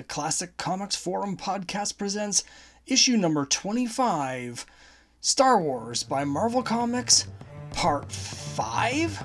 The Classic Comics Forum podcast presents issue number 25 Star Wars by Marvel Comics, Part 5?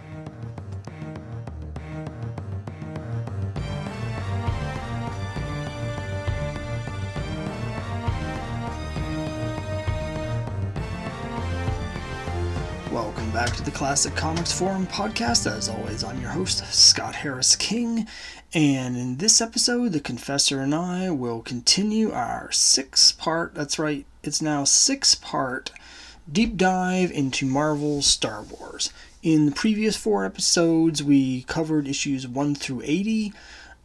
Welcome back to the Classic Comics Forum podcast. As always, I'm your host, Scott Harris King, and in this episode, the Confessor and I will continue our six part, that's right, it's now six part deep dive into Marvel's Star Wars. In the previous four episodes, we covered issues 1 through 80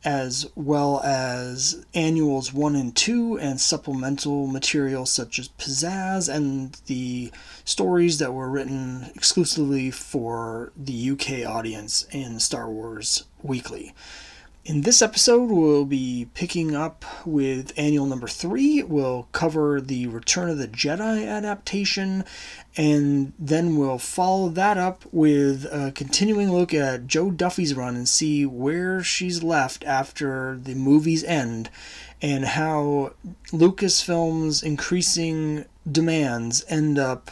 as well as annuals 1 and 2 and supplemental material such as Pizzazz and the stories that were written exclusively for the UK audience in Star Wars Weekly. In this episode, we'll be picking up with annual number three. We'll cover the Return of the Jedi adaptation, and then we'll follow that up with a continuing look at Jo Duffy's run and see where she's left after the movie's end, and how Lucasfilm's increasing demands end up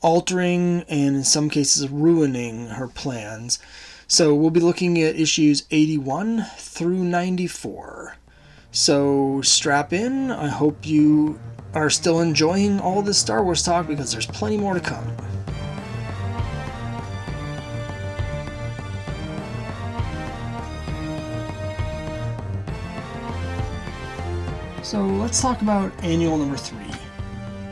altering and, in some cases, ruining her plans. So we'll be looking at issues 81 through 94. So strap in. I hope you are still enjoying all this Star Wars talk because there's plenty more to come. So let's talk about annual number three.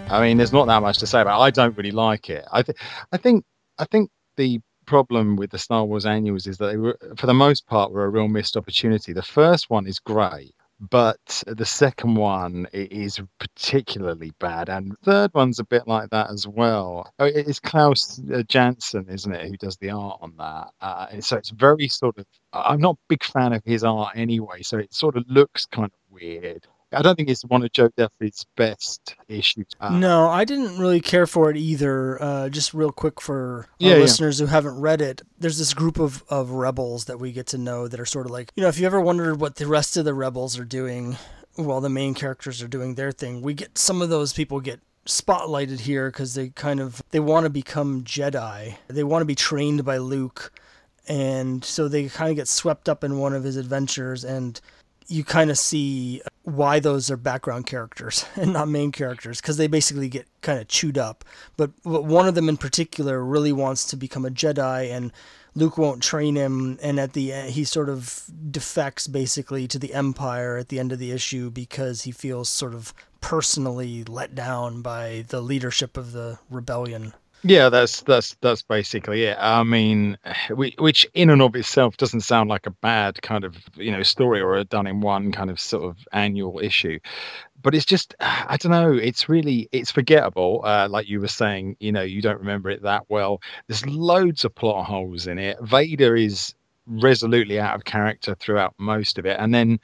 I mean, there's not that much to say about. It. I don't really like it. I, th- I think, I think the problem with the Star Wars annuals is that they were, for the most part, were a real missed opportunity. The first one is great, but the second one is particularly bad, and the third one's a bit like that as well. Oh, it's Klaus uh, Janson, isn't it, who does the art on that? Uh, and so it's very sort of. I'm not a big fan of his art anyway, so it sort of looks kind of weird. I don't think it's one of Jo Duffy's best issues. Uh, no, I didn't really care for it either. Uh, just real quick for yeah, listeners yeah. who haven't read it, there's this group of, of rebels that we get to know that are sort of like, you know, if you ever wondered what the rest of the rebels are doing while the main characters are doing their thing, we get some of those people get spotlighted here because they kind of they want to become Jedi. They want to be trained by Luke and so they kind of get swept up in one of his adventures and you kind of see why those are background characters and not main characters because they basically get kind of chewed up. But, but one of them in particular really wants to become a Jedi, and Luke won't train him. And at the end, he sort of defects basically to the Empire at the end of the issue because he feels sort of personally let down by the leadership of the rebellion. Yeah, that's that's that's basically it. I mean, which in and of itself doesn't sound like a bad kind of you know story or a done in one kind of sort of annual issue, but it's just I don't know. It's really it's forgettable. Uh, like you were saying, you know, you don't remember it that well. There's loads of plot holes in it. Vader is resolutely out of character throughout most of it. And then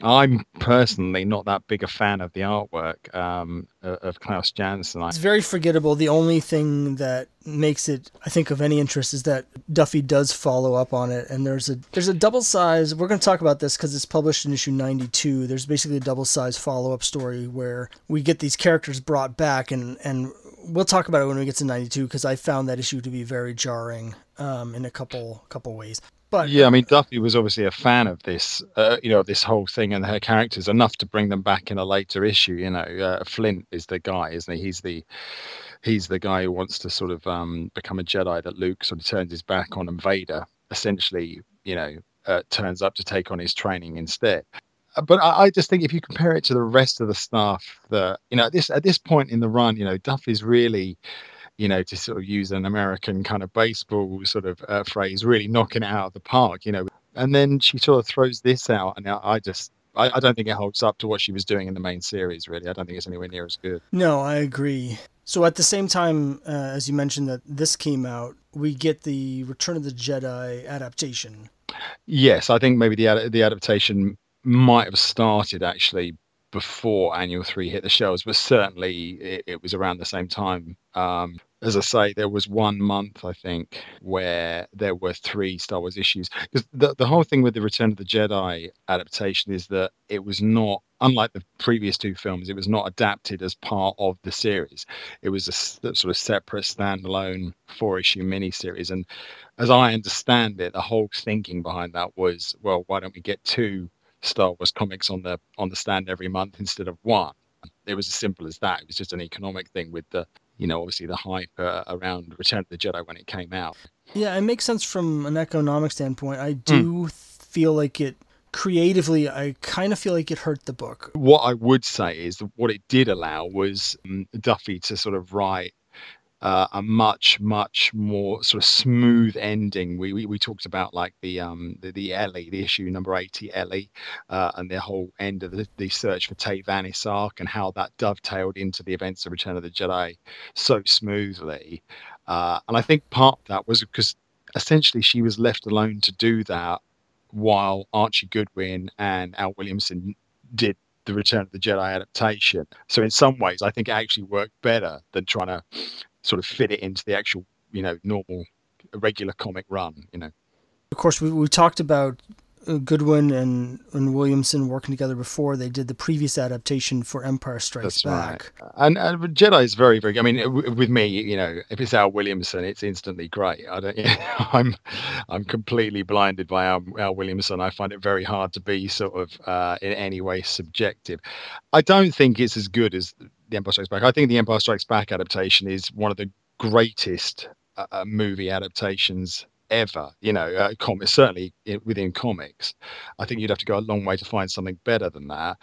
I'm personally not that big a fan of the artwork um, of Klaus Janson. It's very forgettable. The only thing that makes it, I think, of any interest is that Duffy does follow up on it, and there's a there's a double size. We're going to talk about this because it's published in issue 92. There's basically a double size follow up story where we get these characters brought back, and and we'll talk about it when we get to 92 because I found that issue to be very jarring um, in a couple couple ways. But yeah, I mean, Duffy was obviously a fan of this, uh, you know, this whole thing and her characters enough to bring them back in a later issue. You know, uh, Flint is the guy, isn't he? He's the he's the guy who wants to sort of um, become a Jedi that Luke sort of turns his back on, and Vader essentially, you know, uh, turns up to take on his training instead. Uh, but I, I, just think if you compare it to the rest of the stuff, that you know, at this at this point in the run, you know, Duffy's really you know, to sort of use an American kind of baseball sort of uh, phrase, really knocking it out of the park, you know. And then she sort of throws this out, and I just, I, I don't think it holds up to what she was doing in the main series, really. I don't think it's anywhere near as good. No, I agree. So at the same time, uh, as you mentioned that this came out, we get the Return of the Jedi adaptation. Yes, I think maybe the the adaptation might have started actually before Annual Three hit the shelves, but certainly it, it was around the same time. Um, as I say, there was one month I think where there were three Star Wars issues because the the whole thing with the Return of the Jedi adaptation is that it was not unlike the previous two films. It was not adapted as part of the series. It was a sort of separate, standalone four issue miniseries. And as I understand it, the whole thinking behind that was, well, why don't we get two Star Wars comics on the on the stand every month instead of one? It was as simple as that. It was just an economic thing with the you know, obviously the hype uh, around Return of the Jedi when it came out. Yeah, it makes sense from an economic standpoint. I hmm. do mm. feel like it creatively, I kind of feel like it hurt the book. What I would say is what it did allow was um, Duffy to sort of write uh, a much much more sort of smooth ending. We we, we talked about like the um the, the Ellie, the issue number eighty Ellie, uh, and the whole end of the, the search for Tay Vanis arc and how that dovetailed into the events of Return of the Jedi so smoothly. Uh, and I think part of that was because essentially she was left alone to do that while Archie Goodwin and Al Williamson did the Return of the Jedi adaptation. So in some ways, I think it actually worked better than trying to sort of fit it into the actual, you know, normal, regular comic run. You know. Of course, we we talked about Goodwin and, and Williamson working together before they did the previous adaptation for Empire Strikes That's Back. Right. And, and Jedi is very, very. I mean, with me, you know, if it's Al Williamson, it's instantly great. I don't. You know, I'm, I'm completely blinded by Al, Al, Williamson. I find it very hard to be sort of uh, in any way subjective. I don't think it's as good as the Empire Strikes Back. I think the Empire Strikes Back adaptation is one of the greatest uh, uh movie adaptations ever. You know, uh, certainly within comics. I think you'd have to go a long way to find something better than that.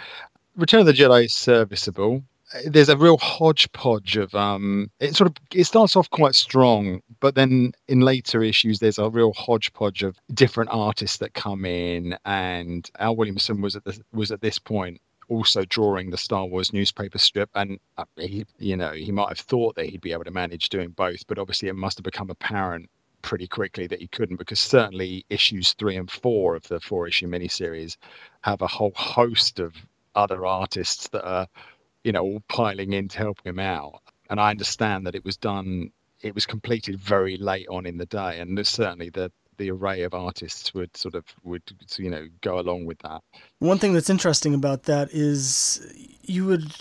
Return of the Jedi is serviceable. There's a real hodgepodge of um. It sort of it starts off quite strong, but then in later issues there's a real hodgepodge of different artists that come in, and Al Williamson was at the was at this point also drawing the Star Wars newspaper strip, and uh, he, you know, he might have thought that he'd be able to manage doing both, but obviously it must have become apparent pretty quickly that he couldn't because certainly issues three and four of the four issue miniseries have a whole host of other artists that are you know all piling in to help him out. And i understand that it was done it was completed very late on in the day and certainly the the array of artists would sort of would you know go along with that one thing that's interesting about that is you would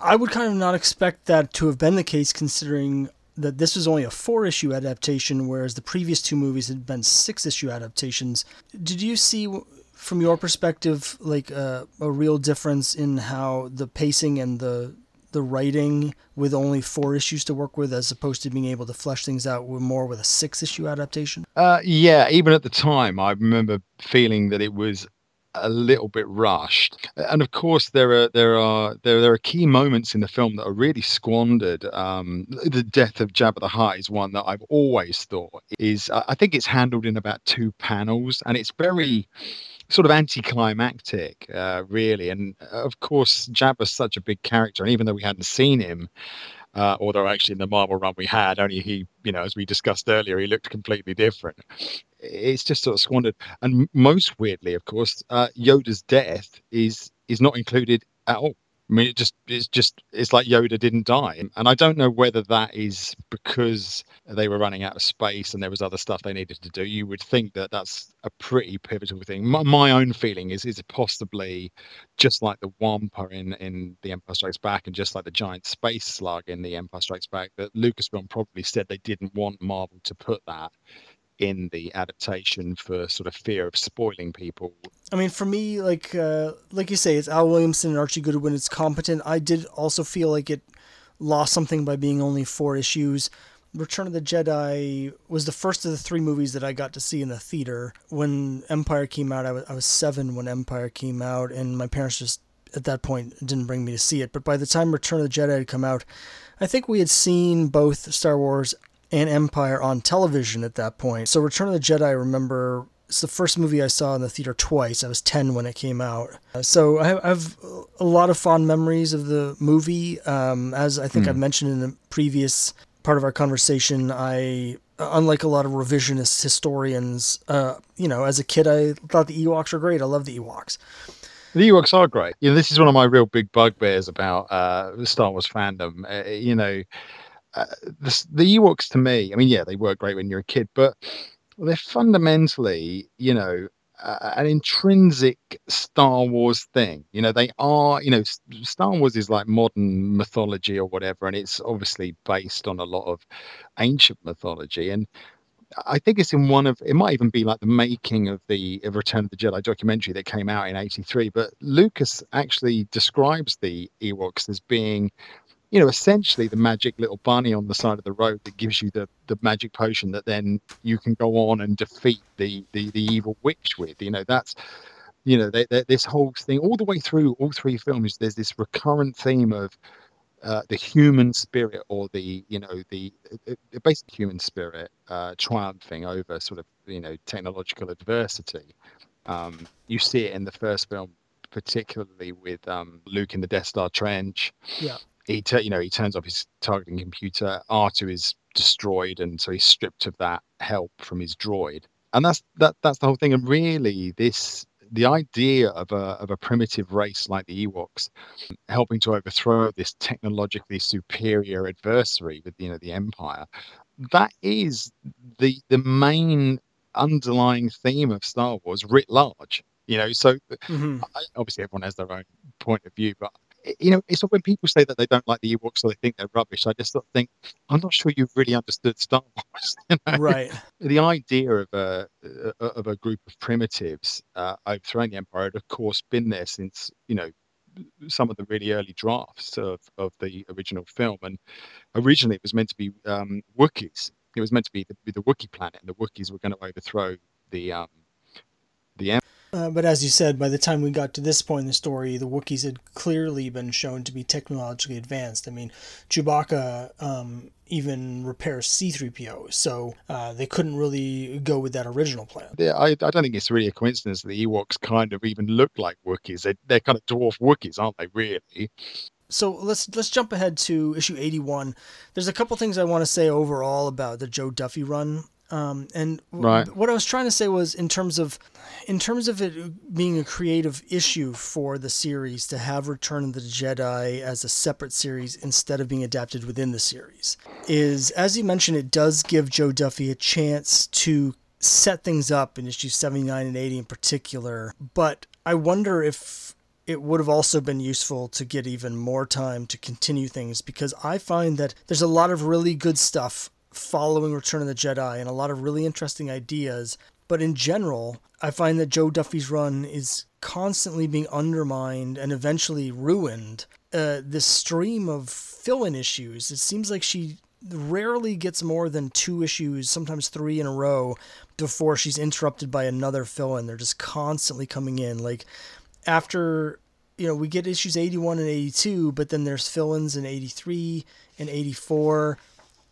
i would kind of not expect that to have been the case considering that this was only a four issue adaptation, whereas the previous two movies had been six issue adaptations. Did you see, from your perspective, like uh, a real difference in how the pacing and the the writing with only four issues to work with, as opposed to being able to flesh things out more with a six issue adaptation? Uh, yeah, even at the time, I remember feeling that it was a little bit rushed. And of course, there are there are there, there are key moments in the film that are really squandered. Um, the death of Jabba the Hutt is one that I've always thought is. I think it's handled in about two panels, and it's very sort of anticlimactic, uh, really. And of course, Jabba's such a big character, and even though we hadn't seen him, uh, although actually in the Marvel run we had, only he, you know, as we discussed earlier, he looked completely different. It's just sort of squandered. And most weirdly, of course, uh, Yoda's death is is not included at all. I mean, it just it's just it's like Yoda didn't die, and I don't know whether that is because they were running out of space and there was other stuff they needed to do. You would think that that's a pretty pivotal thing. My, my own feeling is is possibly just like the Wampa in in The Empire Strikes Back, and just like the giant space slug in The Empire Strikes Back, that Lucasfilm probably said they didn't want Marvel to put that in the adaptation for sort of fear of spoiling people. I mean, for me, like uh, like you say, it's Al Williamson and Archie Goodwin. It's competent. I did also feel like it lost something by being only four issues. Return of the Jedi was the first of the three movies that I got to see in the theater. When Empire came out, I was, I was seven when Empire came out, and my parents just at that point didn't bring me to see it. But by the time Return of the Jedi had come out, I think we had seen both Star Wars and Empire on television at that point. So Return of the Jedi, I remember it's the first movie I saw in the theater twice. I was 10 when it came out. So I have a lot of fond memories of the movie. Um, as I think mm. I've mentioned in the previous part of our conversation, I, unlike a lot of revisionist historians, uh, you know, as a kid, I thought the Ewoks were great. I love the Ewoks. The Ewoks are great. You know, this is one of my real big bugbears about uh, Star Wars fandom. Uh, you know, uh, the, the Ewoks to me, I mean, yeah, they work great when you're a kid, but they're fundamentally, you know, uh, an intrinsic Star Wars thing. You know, they are, you know, Star Wars is like modern mythology or whatever, and it's obviously based on a lot of ancient mythology. And I think it's in one of it might even be like the making of the of Return of the Jedi documentary that came out in '83. But Lucas actually describes the Ewoks as being, you know, essentially the magic little bunny on the side of the road that gives you the the magic potion that then you can go on and defeat the the, the evil witch with. You know, that's you know they, they, this whole thing all the way through all three films. There's this recurrent theme of uh, the human spirit or the you know the, the basic human spirit uh, triumphing over sort of you know technological adversity. Um, you see it in the first film, particularly with um, Luke in the Death Star trench. Yeah. He, t- you know, he turns off his targeting computer. R2 is destroyed, and so he's stripped of that help from his droid. And that's that. That's the whole thing. And really, this the idea of a of a primitive race like the Ewoks helping to overthrow this technologically superior adversary with you know the Empire, that is the the main underlying theme of Star Wars writ large. You know, so mm-hmm. obviously everyone has their own point of view, but you know, it's when people say that they don't like the Ewoks or they think they're rubbish. I just sort of think, I'm not sure you've really understood Star Wars. You know? Right. The idea of a of a group of primitives uh, overthrowing the Empire had, of course, been there since you know some of the really early drafts of, of the original film. And originally, it was meant to be um, Wookiees. It was meant to be the, the Wookiee planet, and the Wookiees were going to overthrow the um, the Empire uh, but as you said, by the time we got to this point in the story, the Wookiees had clearly been shown to be technologically advanced. I mean, Chewbacca um, even repairs C3PO, so uh, they couldn't really go with that original plan. Yeah, I, I don't think it's really a coincidence that the Ewoks kind of even look like Wookiees. They, they're kind of dwarf Wookiees, aren't they, really? so let's let's jump ahead to issue 81 there's a couple things i want to say overall about the jo duffy run um, and right. what I was trying to say was in terms of in terms of it being a creative issue for the series to have Return of the Jedi as a separate series instead of being adapted within the series is as you mentioned it does give Jo Duffy a chance to set things up in issues 79 and 80 in particular but I wonder if it would have also been useful to get even more time to continue things because I find that there's a lot of really good stuff following Return of the Jedi and a lot of really interesting ideas. But in general, I find that Jo Duffy's run is constantly being undermined and eventually ruined. Uh, this stream of fill in issues, it seems like she rarely gets more than two issues, sometimes three in a row, before she's interrupted by another fill in. They're just constantly coming in. Like after, you know, we get issues 81 and 82, but then there's fill ins in 83 and 84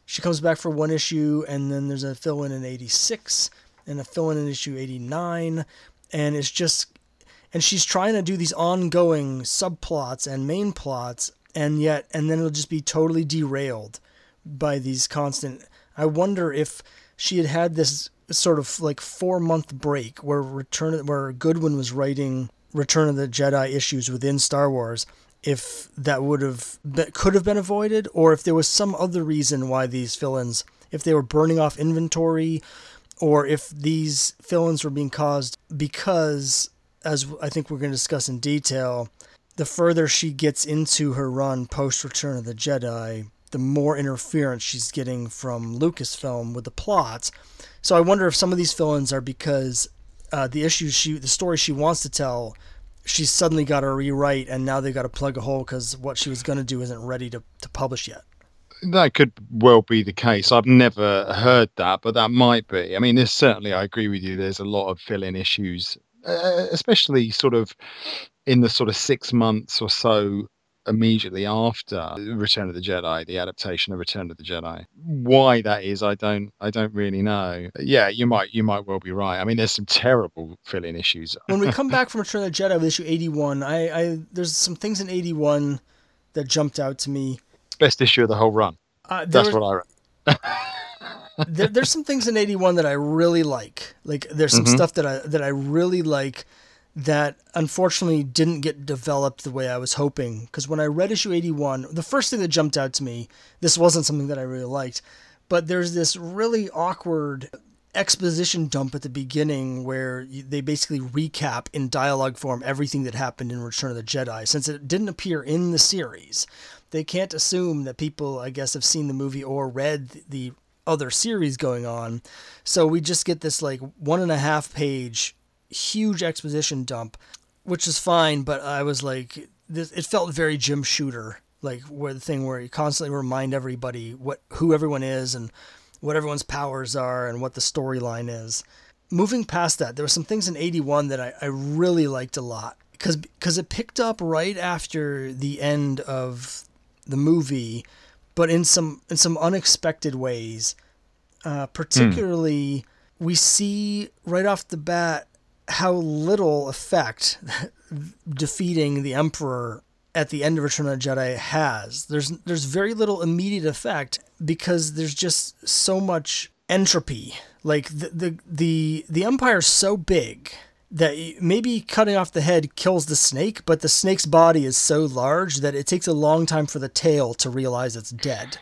she comes back for one issue, and then there's a fill in in 86 and a fill in in issue 89. And it's just, and she's trying to do these ongoing subplots and main plots, and yet, and then it'll just be totally derailed by these constant. I wonder if she had had this sort of like four month break where return where Goodwin was writing Return of the Jedi issues within Star Wars if that would have could have been avoided or if there was some other reason why these fill-ins if they were burning off inventory or if these fill-ins were being caused because as I think we're going to discuss in detail the further she gets into her run post return of the Jedi the more interference she's getting from Lucasfilm with the plots so I wonder if some of these fill-ins are because uh, the issues she the story she wants to tell she's suddenly got to rewrite, and now they've got to plug a hole because what she was going to do isn't ready to, to publish yet. That could well be the case. I've never heard that, but that might be. I mean, there's certainly, I agree with you, there's a lot of fill in issues, uh, especially sort of in the sort of six months or so immediately after Return of the Jedi, the adaptation of Return of the Jedi. Why that is, I don't, I don't really know. Yeah, you might, you might well be right. I mean, there's some terrible fill-in issues. when we come back from Return of the Jedi with issue 81, I, I there's some things in 81 that jumped out to me. Best issue of the whole run. Uh, That's what I read. there, there's some things in 81 that I really like. Like there's some mm-hmm. stuff that I that I really like that unfortunately didn't get developed the way I was hoping. Because when I read issue 81, the first thing that jumped out to me, this wasn't something that I really liked, but there's this really awkward exposition dump at the beginning where they basically recap in dialogue form everything that happened in Return of the Jedi. Since it didn't appear in the series, they can't assume that people, I guess, have seen the movie or read the other series going on. So we just get this like one and a half page huge exposition dump, which is fine, but I was like, this, it felt very Jim Shooter, like where the thing where you constantly remind everybody what who everyone is and what everyone's powers are and what the storyline is. Moving past that, there were some things in 81 that I, I really liked a lot because because it picked up right after the end of the movie, but in some in some unexpected ways. Uh, particularly, mm. we see right off the bat how little effect defeating the Emperor at the end of Return of the Jedi has. There's there's very little immediate effect because there's just so much entropy. Like the the the, the Empire's so big that maybe cutting off the head kills the snake, but the snake's body is so large that it takes a long time for the tail to realize it's dead.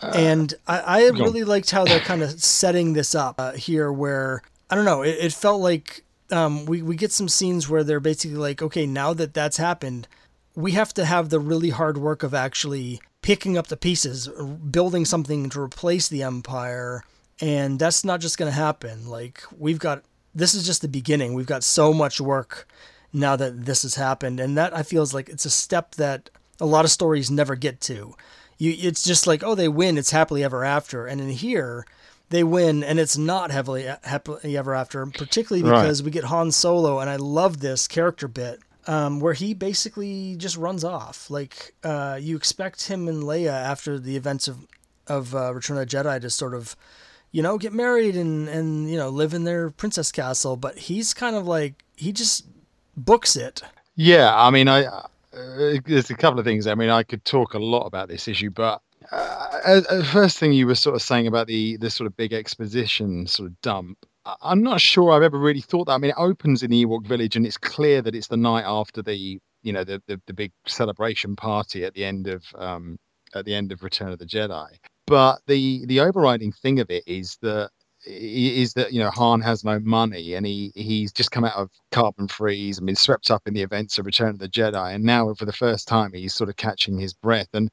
Uh, and I, I really liked how they're kind of setting this up uh, here, where I don't know, it, it felt like um, we, we get some scenes where they're basically like, okay, now that that's happened, we have to have the really hard work of actually picking up the pieces, building something to replace the empire. And that's not just going to happen. Like, we've got this is just the beginning. We've got so much work now that this has happened. And that I feel is like it's a step that a lot of stories never get to. You, it's just like, oh, they win, it's happily ever after. And in here, they win, and it's not heavily happily ever after, particularly because right. we get Han Solo, and I love this character bit um, where he basically just runs off. Like uh, you expect him and Leia after the events of of uh, Return of the Jedi to sort of, you know, get married and and you know live in their princess castle, but he's kind of like he just books it. Yeah, I mean, I uh, there's a couple of things. I mean, I could talk a lot about this issue, but uh, uh, first thing you were sort of saying about the the sort of big exposition sort of dump. I'm not sure I've ever really thought that. I mean, it opens in Ewok village, and it's clear that it's the night after the you know the the, the big celebration party at the end of um, at the end of Return of the Jedi. But the the overriding thing of it is that is that you know Han has no money and he he's just come out of carbon freeze and been swept up in the events of Return of the Jedi and now for the first time he's sort of catching his breath and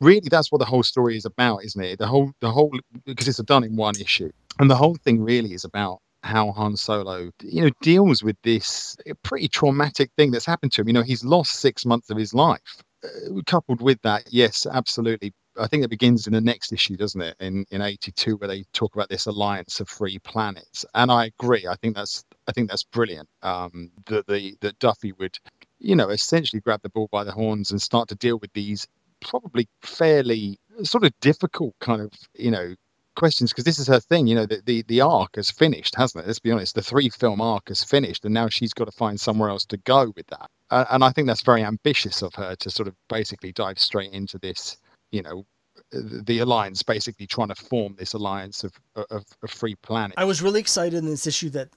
really that's what the whole story is about isn't it the whole the whole because it's a done in one issue and the whole thing really is about how Han Solo, you know, deals with this pretty traumatic thing that's happened to him. You know, he's lost six months of his life. Uh, coupled with that, yes, absolutely, I think it begins in the next issue, doesn't it? In in eighty two, where they talk about this alliance of free planets, and I agree. I think that's I think that's brilliant. Um, that the that Duffy would, you know, essentially grab the bull by the horns and start to deal with these probably fairly sort of difficult kind of you know questions because this is her thing. You know, the, the the arc has finished, hasn't it? Let's be honest. The three film arc has finished, and now she's got to find somewhere else to go with that. Uh, and I think that's very ambitious of her to sort of basically dive straight into this you know the alliance basically trying to form this alliance of, of, of free planet. I was really excited in this issue that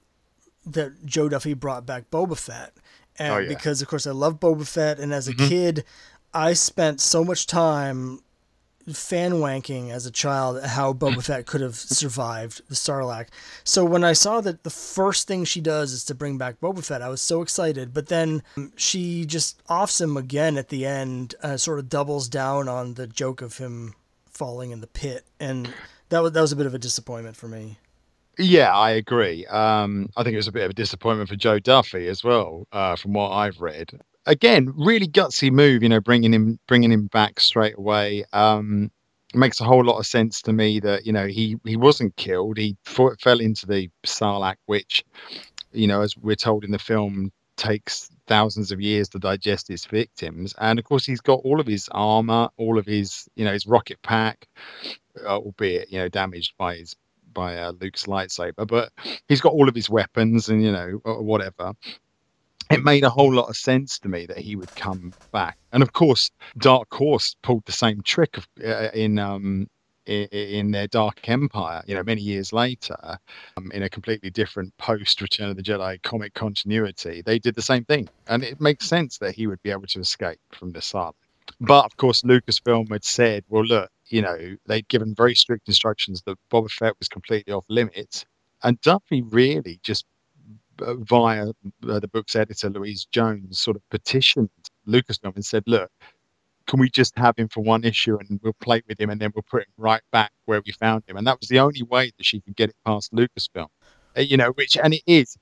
that Jo Duffy brought back Boba Fett, and oh, yeah. because of course I love Boba Fett, and as a mm-hmm. kid, I spent so much time fan wanking as a child how Boba Fett could have survived the Sarlacc. So when I saw that the first thing she does is to bring back Boba Fett, I was so excited. But then she just offs him again at the end, uh, sort of doubles down on the joke of him falling in the pit, and that was that was a bit of a disappointment for me. Yeah, I agree. Um, I think it was a bit of a disappointment for Jo Duffy as well, uh, from what I've read again, really gutsy move. You know, bringing him bringing him back straight away. Um, makes a whole lot of sense to me that you know he he wasn't killed. He fell into the Sarlacc, which you know, as we're told in the film, takes thousands of years to digest its victims. And of course, he's got all of his armor, all of his you know his rocket pack, uh, albeit you know damaged by his by uh, Luke's lightsaber, but he's got all of his weapons and you know whatever it made a whole lot of sense to me that he would come back. And of course, Dark Horse pulled the same trick of, uh, in um, in, their Dark Empire, you know, many years later, um, in a completely different post Return of the Jedi comic continuity, they did the same thing. And it makes sense that he would be able to escape from the sun. But of course, Lucasfilm had said, well, look, you know, they'd given very strict instructions that Boba Fett was completely off limits. And Duffy really just uh, via uh, the book's editor, Louise Jones, sort of petitioned Lucasfilm and said, look, can we just have him for one issue and we'll play with him and then we'll put him right back where we found him? And that was the only way that she could get it past Lucasfilm, uh, you know, which, and it is,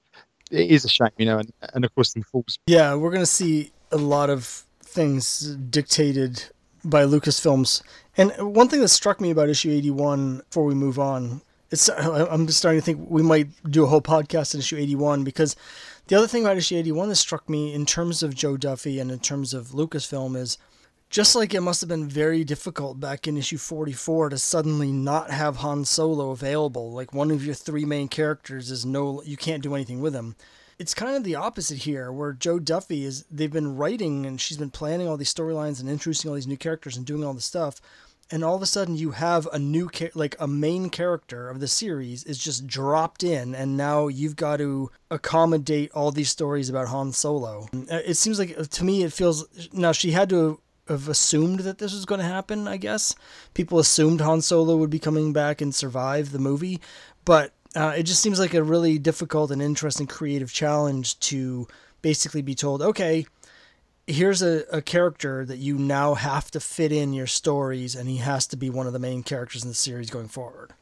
it is a shame, you know, and, and of course he falls. Yeah, we're going to see a lot of things dictated by Lucasfilms. And one thing that struck me about issue 81 before we move on, it's I'm just starting to think we might do a whole podcast in issue 81 because the other thing about issue 81 that struck me in terms of Jo Duffy and in terms of Lucasfilm is just like it must have been very difficult back in issue 44 to suddenly not have Han Solo available, like one of your three main characters is no, you can't do anything with him. It's kind of the opposite here, where Jo Duffy is, they've been writing and she's been planning all these storylines and introducing all these new characters and doing all this stuff. And all of a sudden, you have a new, like a main character of the series is just dropped in, and now you've got to accommodate all these stories about Han Solo. It seems like, to me, it feels now she had to have assumed that this was going to happen, I guess. People assumed Han Solo would be coming back and survive the movie, but uh, it just seems like a really difficult and interesting creative challenge to basically be told, okay, here's a, a character that you now have to fit in your stories, and he has to be one of the main characters in the series going forward.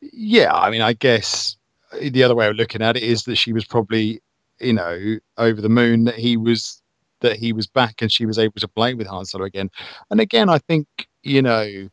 Yeah, I mean, I guess the other way of looking at it is that she was probably, you know, over the moon that he was that he was back and she was able to play with Han Solo again. And again, I think you know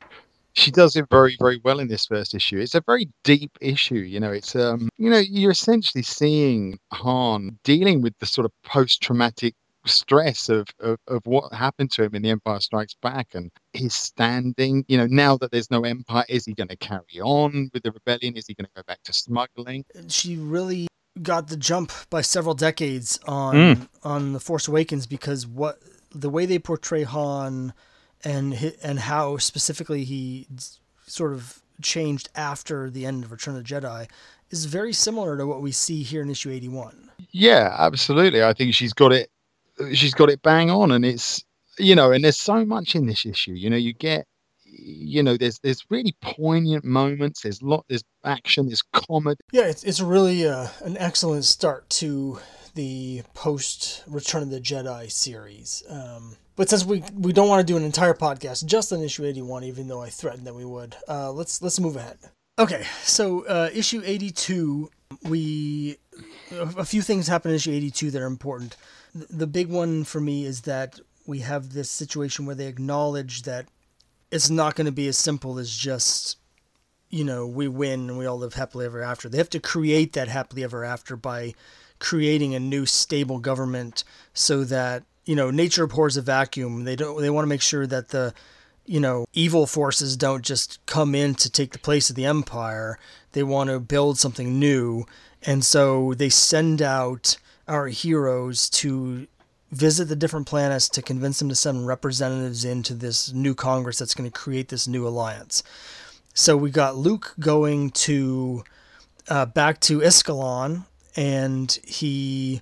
she does it very very well in this first issue. It's a very deep issue. You know, it's um you know you're essentially seeing Han dealing with the sort of post traumatic stress of, of, of what happened to him in the Empire Strikes Back and his standing. You know, now that there's no Empire, is he going to carry on with the rebellion? Is he going to go back to smuggling? She really got the jump by several decades on mm. on the Force Awakens because what the way they portray Han and and how specifically he sort of changed after the end of Return of the Jedi is very similar to what we see here in issue 81. Yeah, absolutely. I think she's got it she's got it bang on and it's you know and there's so much in this issue. You know, you get you know there's there's really poignant moments there's lot there's action there's comedy. Yeah it's, it's really uh, an excellent start to the post return of the jedi series. Um, but since we we don't want to do an entire podcast just on issue 81 even though i threatened that we would uh, let's let's move ahead. Okay so uh, issue 82 we a few things happen in issue 82 that are important the big one for me is that we have this situation where they acknowledge that it's not going to be as simple as just you know we win and we all live happily ever after. They have to create that happily ever after by creating a new stable government so that you know nature abhors a vacuum. They don't they want to make sure that the you know evil forces don't just come in to take the place of the empire. They want to build something new. And so they send out our heroes to visit the different planets to convince them to send representatives into this new Congress that's going to create this new alliance. So we got Luke going to uh, back to Iskalon, and he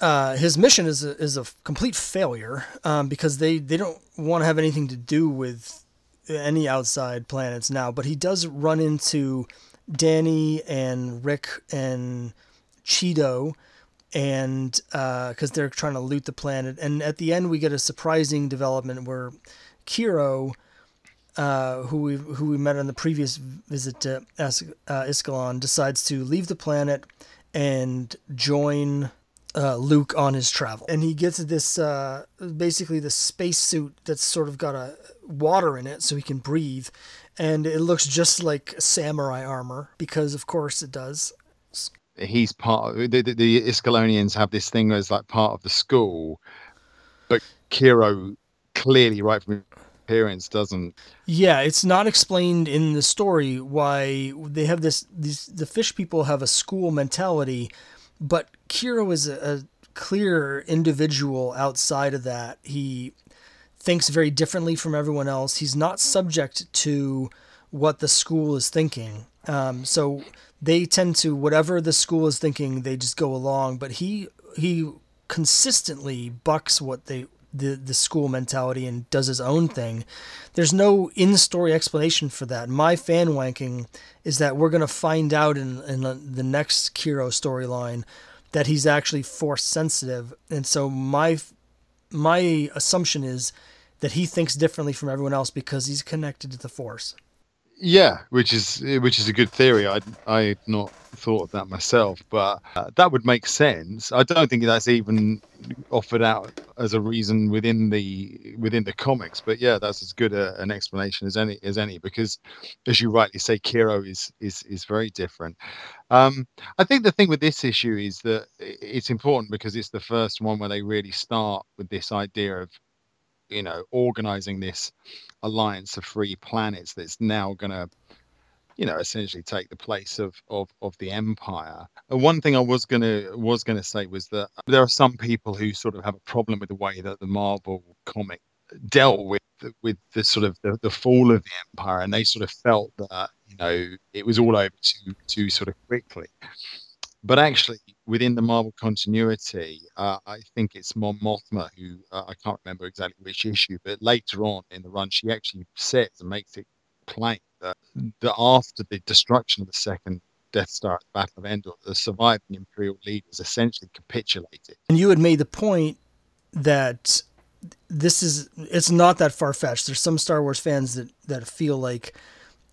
uh, his mission is a, is a complete failure um, because they they don't want to have anything to do with any outside planets now. But he does run into Dani and Rik and Chihdo and because uh, they're trying to loot the planet. And at the end, we get a surprising development where Kiro, uh, who we who we met on the previous visit to As- uh, Iskalon, decides to leave the planet and join uh, Luke on his travel. And he gets this uh, basically the spacesuit that's sort of got a water in it so he can breathe. And it looks just like samurai armor because, of course, it does he's part of the, the, the have this thing as like part of the school, but Kiro clearly right from appearance doesn't. Yeah, it's not explained in the story why they have this. These the fish people have a school mentality, but Kiro is a, a clear individual outside of that. He thinks very differently from everyone else. He's not subject to what the school is thinking. Um, so they tend to whatever the school is thinking, they just go along. But he he consistently bucks what they the the school mentality and does his own thing. There's no in story explanation for that. My fan wanking is that we're gonna find out in in the next Kiro storyline that he's actually force sensitive, and so my my assumption is that he thinks differently from everyone else because he's connected to the force. Yeah, which is which is a good theory. I I not thought of that myself, but uh, that would make sense. I don't think that's even offered out as a reason within the within the comics. But yeah, that's as good a, an explanation as any as any because, as you rightly say, Kiro is is is very different. Um, I think the thing with this issue is that it's important because it's the first one where they really start with this idea of you know organizing this alliance of free planets that's now going to you know essentially take the place of of of the empire. And one thing i was going to was going to say was that there are some people who sort of have a problem with the way that the marvel comic dealt with with the sort of the, the fall of the empire and they sort of felt that you know it was all over too too sort of quickly but actually within the Marvel continuity, uh, I think it's Mon Mothma who uh, I can't remember exactly which issue, but later on in the run, she actually says and makes it plain that, that after the destruction of the second Death Star at the Battle of Endor, the surviving Imperial leaders essentially capitulated. And you had made the point that this is it's not that far fetched. There's some Star Wars fans that that feel like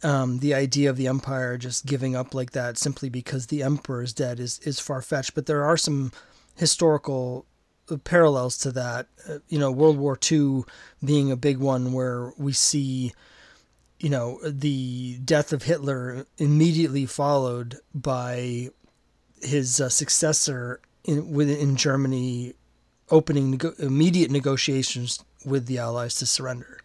um, the idea of the empire just giving up like that simply because the emperor is dead is, is far fetched. But there are some historical parallels to that. Uh, you know, World War II being a big one where we see, you know, the death of Hitler immediately followed by his uh, successor in within Germany opening immediate negotiations with the Allies to surrender.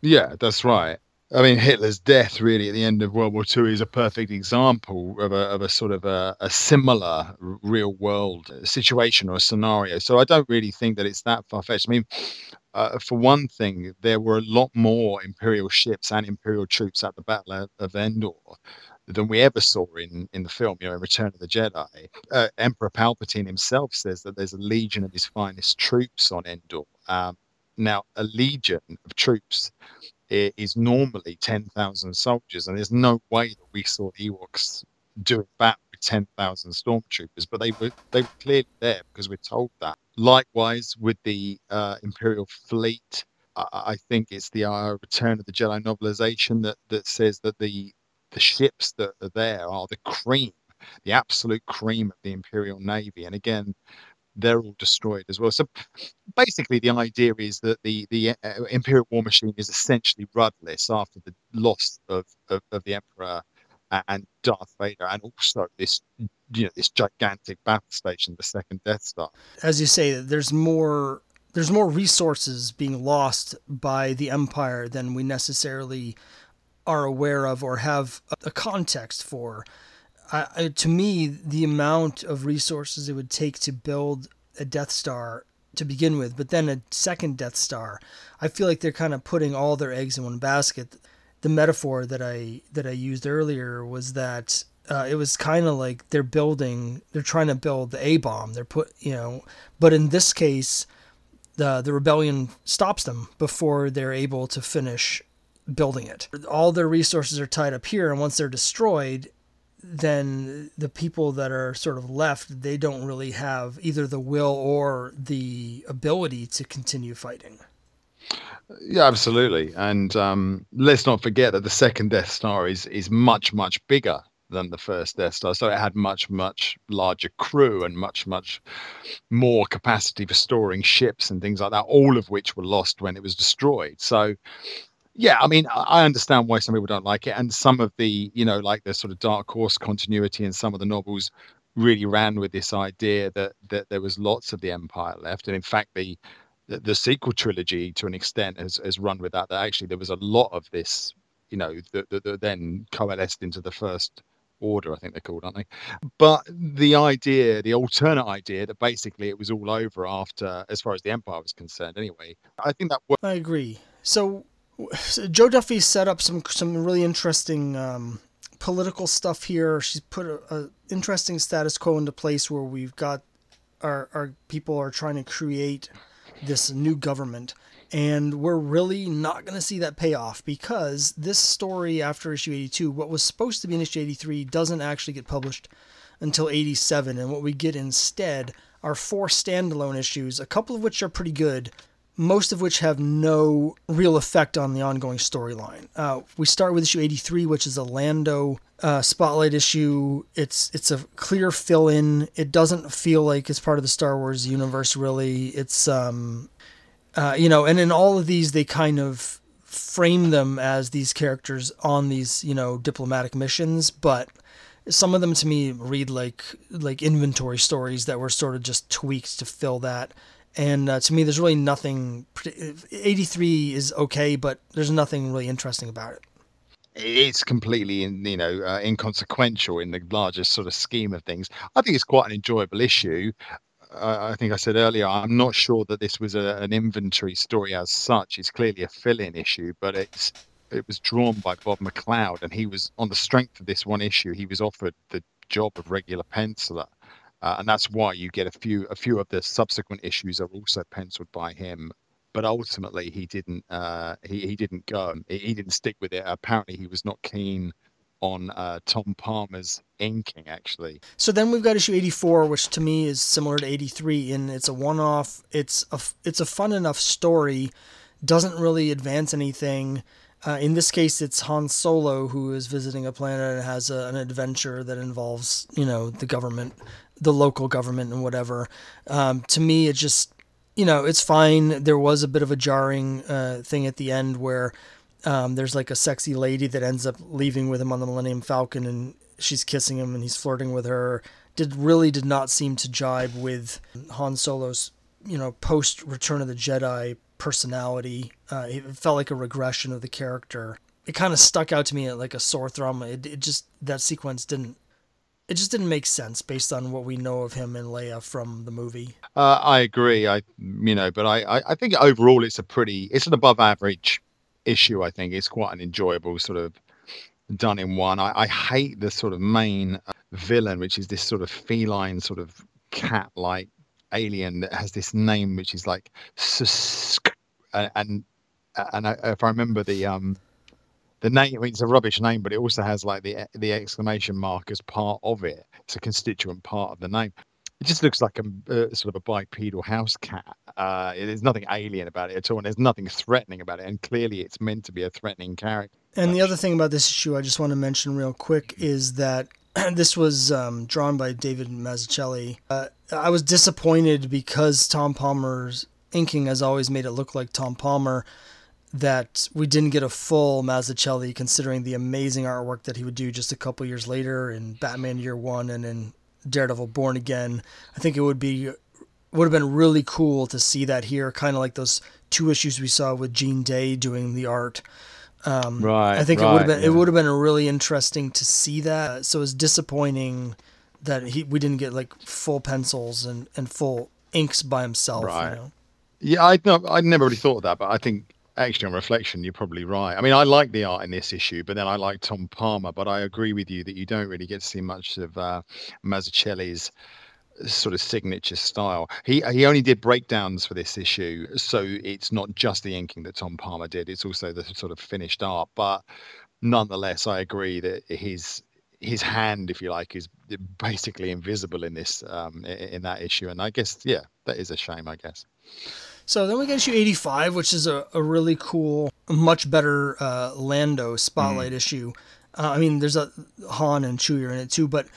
Yeah, that's right. I mean, Hitler's death really at the end of World War II is a perfect example of a, of a sort of a, a similar real world situation or scenario. So I don't really think that it's that far fetched. I mean, uh, for one thing, there were a lot more Imperial ships and Imperial troops at the Battle of Endor than we ever saw in, in the film, you know, in Return of the Jedi. Uh, Emperor Palpatine himself says that there's a legion of his finest troops on Endor. Um, now, a legion of troops is normally 10,000 soldiers, and there's no way that we saw Ewoks doing that with 10,000 stormtroopers, but they were they were clearly there because we're told that. Likewise, with the uh, Imperial fleet, I, I, think it's the uh, Return of the Jedi novelization that that says that the the ships that are there are the cream, the absolute cream of the Imperial Navy, and again, they're all destroyed as well. So basically, the idea is that the the uh, Imperial war machine is essentially rudderless after the loss of, of, of the Emperor and Darth Vader, and also this you know this gigantic battle station, the second Death Star. As you say, there's more there's more resources being lost by the Empire than we necessarily are aware of or have a context for. I, to me, the amount of resources it would take to build a Death Star to begin with, but then a second Death Star, I feel like they're kind of putting all their eggs in one basket. The metaphor that I that I used earlier was that uh, it was kind of like they're building, they're trying to build the A bomb. They're put, you know, but in this case, the the rebellion stops them before they're able to finish building it. All their resources are tied up here, and once they're destroyed, then the people that are sort of left, they don't really have either the will or the ability to continue fighting. Yeah, absolutely. And um, let's not forget that the second Death Star is is much much bigger than the first Death Star, so it had much much larger crew and much much more capacity for storing ships and things like that. All of which were lost when it was destroyed. So yeah, I mean, I understand why some people don't like it, and some of the, you know, like the sort of dark horse continuity in some of the novels really ran with this idea that that there was lots of the empire left, and in fact, the the, the sequel trilogy, to an extent, has has run with that. That actually there was a lot of this, you know, that, that, that then coalesced into the first order, I think they're called, aren't they? But the idea, the alternate idea that basically it was all over after, as far as the empire was concerned, anyway, I think that. I agree. So Jo Duffy set up some some really interesting um, political stuff here. She's put a, a, interesting status quo into place where we've got our our people are trying to create this new government, and we're really not going to see that payoff because this story after issue 82, what was supposed to be in issue 83, doesn't actually get published until 87, and what we get instead are four standalone issues, a couple of which are pretty good, most of which have no real effect on the ongoing storyline. Uh, we start with issue 83, which is a Lando uh, spotlight issue. It's it's a clear fill in. It doesn't feel like it's part of the Star Wars universe really. It's um, uh, you know, and in all of these, they kind of frame them as these characters on these you know diplomatic missions, but some of them to me read like like inventory stories that were sort of just tweaked to fill that and uh, to me there's really nothing 83 is okay but there's nothing really interesting about it. It's completely you know uh, inconsequential in the largest sort of scheme of things. I think it's quite an enjoyable issue. I think i said earlier i'm not sure that this was a, an inventory story as such. It's clearly a fill-in issue but it's it was drawn by Bob McLeod, and he was on the strength of this one issue. He was offered the job of regular penciler, uh, and that's why you get a few a few of the subsequent issues are also penciled by him. But ultimately, he didn't uh, he he didn't go. He, he, didn't stick with it. Apparently, he was not keen on uh, Tom Palmer's inking actually. So then we've got issue 84 which to me is similar to 83 and it's a one-off it's a it's a fun enough story doesn't really advance anything uh, in this case, it's Han Solo who is visiting a planet and has a, an adventure that involves, you know, the government, the local government, and whatever. Um, to me, it just, you know, it's fine. There was a bit of a jarring uh, thing at the end where um, there's like a sexy lady that ends up leaving with him on the Millennium Falcon, and she's kissing him, and he's flirting with her. Did really did not seem to jibe with Han Solo's, you know, post Return of the Jedi personality. Uh, it felt like a regression of the character. It kind of stuck out to me like a sore thumb. It, it just that sequence didn't. It just didn't make sense based on what we know of him and Leia from the movie. Uh, I agree. I you know, but I, I I think overall it's a pretty it's an above average issue. I think it's quite an enjoyable sort of done in one. I, I hate the sort of main uh, villain, which is this sort of feline, sort of cat like alien that has this name which is like and and, and I, if I remember the um the name, I mean, it's a rubbish name, but it also has like the the exclamation mark as part of it. It's a constituent part of the name. It just looks like a uh, sort of a bipedal house cat. Uh, there's nothing alien about it at all, and there's nothing threatening about it. And clearly, it's meant to be a threatening character. And the other thing about this issue, I just want to mention real quick, is that this was um, drawn by David Mazzucchelli. Uh, I was disappointed because Tom Palmer's inking has always made it look like Tom Palmer that we didn't get a full Mazzucchelli considering the amazing artwork that he would do just a couple years later in Batman Year One and in Daredevil Born Again. I think it would be would have been really cool to see that here, kind of like those two issues we saw with Gene Day doing the art. Um, right. I think right, it would have been yeah. it would have been really interesting to see that. So it's disappointing that he we didn't get like full pencils and, and full inks by himself. Right. You know? Yeah, I no, I never really thought of that, but I think actually on reflection, you're probably right. I mean, I like the art in this issue, but then I like Tom Palmer. But I agree with you that you don't really get to see much of uh, Mazzucchelli's sort of signature style. He he only did breakdowns for this issue, so it's not just the inking that Tom Palmer did; it's also the sort of finished art. But nonetheless, I agree that his his hand, if you like, is basically invisible in this um, in that issue. And I guess yeah, that is a shame. I guess. So then we get issue 85, which is a, a really cool, much better uh, Lando spotlight mm. issue. Uh, I mean, there's a Han and Chewie are in it too, but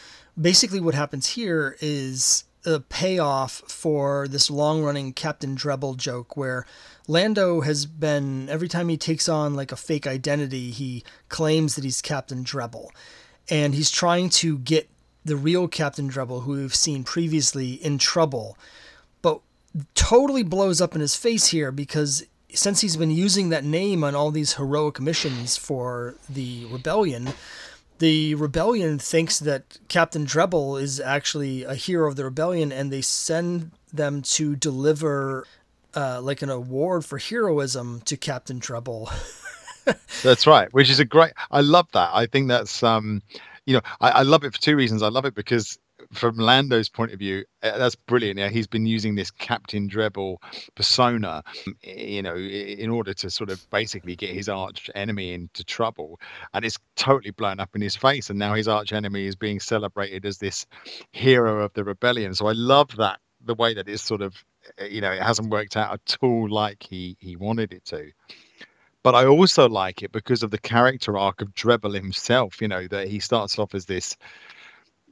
basically what happens here is a payoff for this long running Captain Drebble joke where Lando has been every time he takes on like a fake identity, he claims that he's Captain Drebble. And he's trying to get the real Captain Drebble, who we've seen previously, in trouble. Totally blows up in his face here because since he's been using that name on all these heroic missions for the rebellion, the rebellion thinks that Captain Drebble is actually a hero of the rebellion, and they send them to deliver uh, like an award for heroism to Captain Drebble. that's right. Which is a great. I love that. I think that's um, you know, I, I love it for two reasons. I love it because from Lando's point of view, uh, that's brilliant. Yeah, he's been using this Captain Drebble persona, you know, in order to sort of basically get his arch enemy into trouble, and it's totally blown up in his face. And now his arch enemy is being celebrated as this hero of the rebellion. So I love that the way that it's sort of, uh, you know, it hasn't worked out at all like he he wanted it to but I also like it because of the character arc of Drebble himself. You know that he starts off as this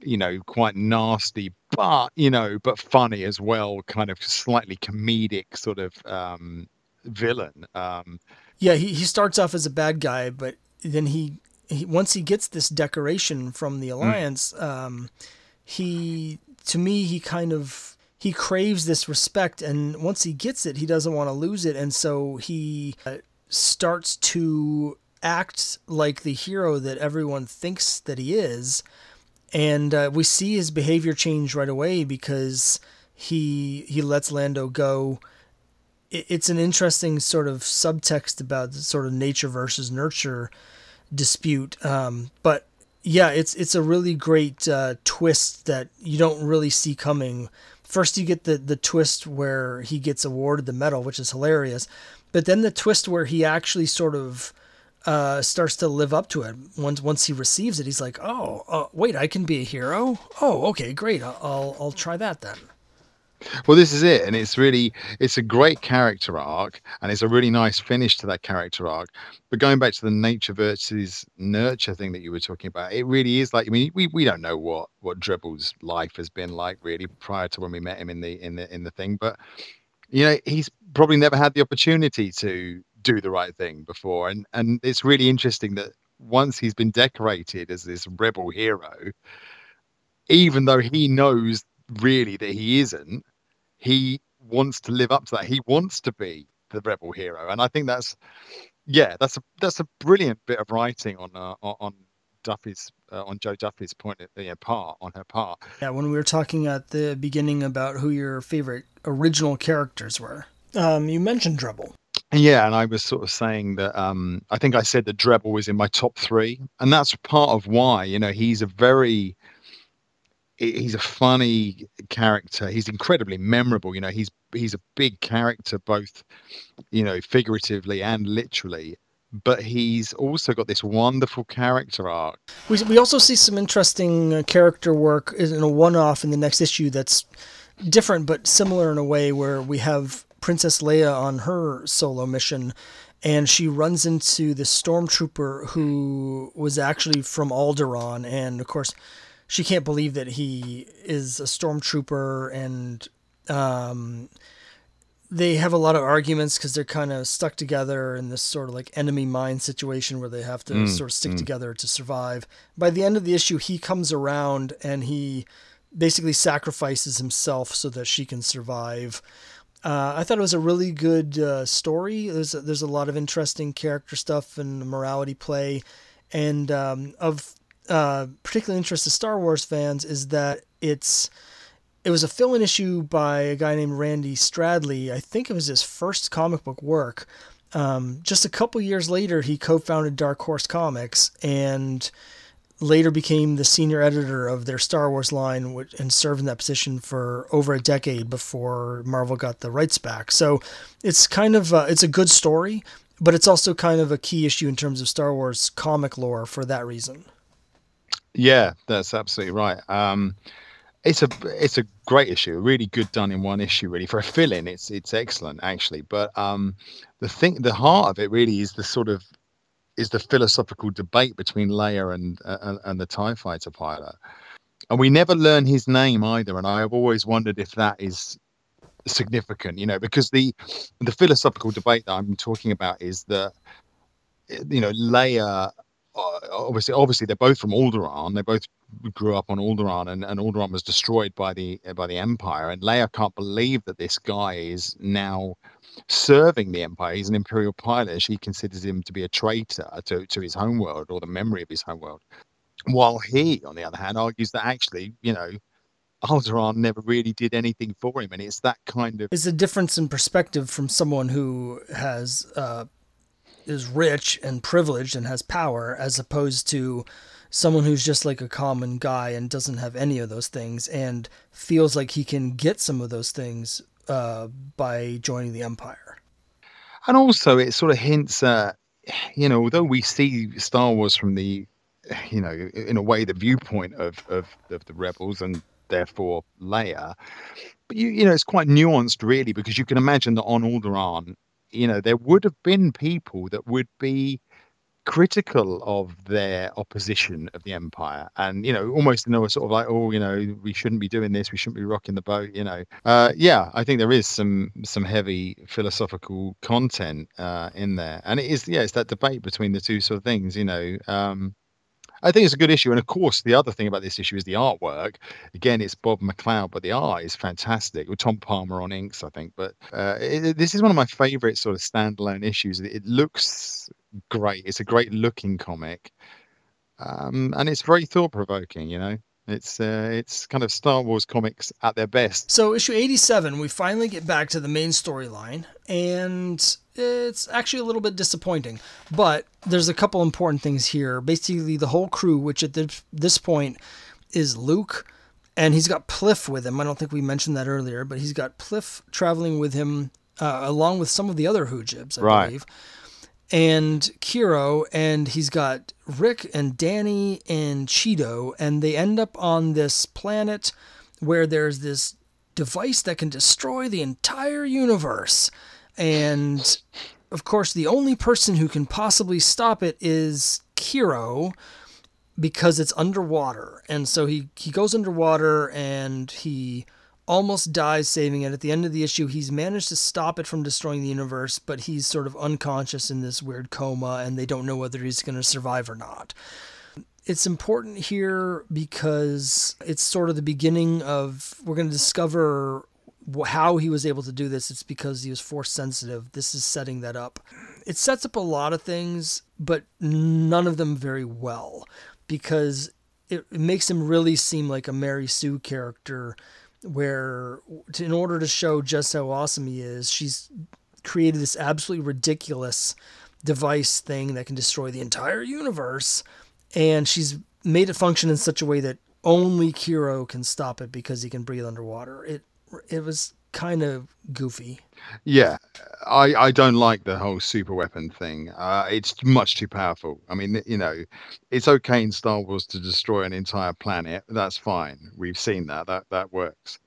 you know, quite nasty, but you know, but funny as well, kind of slightly comedic sort of um, villain. Um, yeah, he, he starts off as a bad guy, but then he, he once he gets this decoration from the mm. alliance, mm. um, he to me he kind of he craves this respect, and once he gets it, he doesn't want to lose it, and so he uh, starts to act like the hero that everyone thinks that he is and uh, we see his behavior change right away because he he lets Lando go. It's an interesting sort of subtext about the sort of nature versus nurture dispute. Um, but yeah, it's it's a really great uh, twist that you don't really see coming. First, you get the the twist where he gets awarded the medal, which is hilarious, but then the twist where he actually sort of uh, starts to live up to it. Once once he receives it, he's like, "Oh, uh, wait, I can be a hero. Oh, okay, great. I'll I'll try that then." Well, this is it, and it's really it's a great character arc, and it's a really nice finish to that character arc. But going back to the nature versus nurture thing that you were talking about, it really is like I mean, we, we don't know what what Drebble's life has been like really prior to when we met him in the in the in the thing, but you know, he's probably never had the opportunity to do the right thing before. And and it's really interesting that once he's been decorated as this rebel hero, even though he knows really that he isn't, he wants to live up to that. He wants to be the rebel hero, and I think that's yeah, that's a that's a brilliant bit of writing on uh, on Duffy's uh, on Jo Duffy's point know, part on her part. Yeah, when we were talking at the beginning about who your favorite original characters were, um, you mentioned Drebble. Yeah, and I was sort of saying that um, I think I said that Drebble was in my top three, and that's part of why. You know, he's a very he's a funny character. He's incredibly memorable. You know, he's he's a big character, both you know, figuratively and literally. But he's also got this wonderful character arc. We we also see some interesting uh, character work in a one-off in the next issue that's different but similar in a way, where we have Princess Leia on her solo mission, and she runs into the stormtrooper who was actually from Alderaan, and of course, she can't believe that he is a stormtrooper, and um, they have a lot of arguments because they're kind of stuck together in this sort of like enemy mine situation where they have to mm, sort of stick mm. together to survive. By the end of the issue, he comes around and he basically sacrifices himself so that she can survive. Uh, I thought it was a really good uh, story. There's a, there's a lot of interesting character stuff and morality play, and um, of uh, particular interest to Star Wars fans is that it's it was a fill-in issue by a guy named Randy Stradley. I think it was his first comic book work. Um, just a couple years later, he co-founded Dark Horse Comics and later became the senior editor of their Star Wars line and served in that position for over a decade before Marvel got the rights back. So it's kind of a, it's a good story, but it's also kind of a key issue in terms of Star Wars comic lore for that reason. Yeah, that's absolutely right. Um, it's a it's a great issue, really good done in one issue. Really for a fill-in, it's it's excellent actually. But um, the thing, the heart of it really is the sort of is the philosophical debate between Leia and uh, and the Tie Fighter pilot, and we never learn his name either. And I have always wondered if that is significant, you know, because the the philosophical debate that I'm talking about is that you know Leia. Uh, obviously, obviously, they're both from Alderaan. They're both grew up on Alderaan, and, and Alderaan was destroyed by the by the Empire. And Leia can't believe that this guy is now serving the Empire. He's an Imperial pilot. She considers him to be a traitor to, to his homeworld or the memory of his homeworld. While he, on the other hand, argues that actually, you know, Alderaan never really did anything for him. And it's that kind of. It's a difference in perspective from someone who has uh, is rich and privileged and has power as opposed to someone who's just like a common guy and doesn't have any of those things and feels like he can get some of those things uh, by joining the empire and also it sort of hints at you know although we see star wars from the you know in a way the viewpoint of of, of the rebels and therefore Leia. But you, you know, it's quite nuanced, really, because you can imagine that on Alderaan, you know, there would have been people that would be critical of their opposition of the empire and you know almost you know sort of like oh you know we shouldn't be doing this we shouldn't be rocking the boat you know uh yeah i think there is some some heavy philosophical content uh in there and it is yeah it's that debate between the two sort of things you know um I think it's a good issue. And of course, the other thing about this issue is the artwork. Again, it's Bob McLeod, but the art is fantastic with Tom Palmer on inks, I think. But uh, it, this is one of my favorite sort of standalone issues. It looks great. It's a great looking comic. Um, and it's very thought provoking, you know. It's uh, it's kind of Star Wars comics at their best. So issue 87, we finally get back to the main storyline, and it's actually a little bit disappointing. But there's a couple important things here. Basically, the whole crew, which at this, this point is Luke, and he's got Pliff with him. I don't think we mentioned that earlier, but he's got Pliff traveling with him uh, along with some of the other Hoojibs, I right. believe. And Kiro, and he's got Rik and Dani and Chihdo, and they end up on this planet where there's this device that can destroy the entire universe. And of course, the only person who can possibly stop it is Kiro because it's underwater. And so he, he goes underwater and he almost dies saving it. At the end of the issue, he's managed to stop it from destroying the universe, but he's sort of unconscious in this weird coma and they don't know whether he's going to survive or not. It's important here because it's sort of the beginning of we're going to discover how he was able to do this, it's because he was force sensitive. This is setting that up. It sets up a lot of things, but none of them very well because it, makes him really seem like a Mary Sue character where in order to show just how awesome he is, she's created this absolutely ridiculous device thing that can destroy the entire universe and she's made it function in such a way that only Kiro can stop it because he can breathe underwater. It it was kind of goofy. Yeah, I I don't like the whole super weapon thing. Uh, it's much too powerful. I mean, you know, it's okay in Star Wars to destroy an entire planet. That's fine. We've seen that. That that works.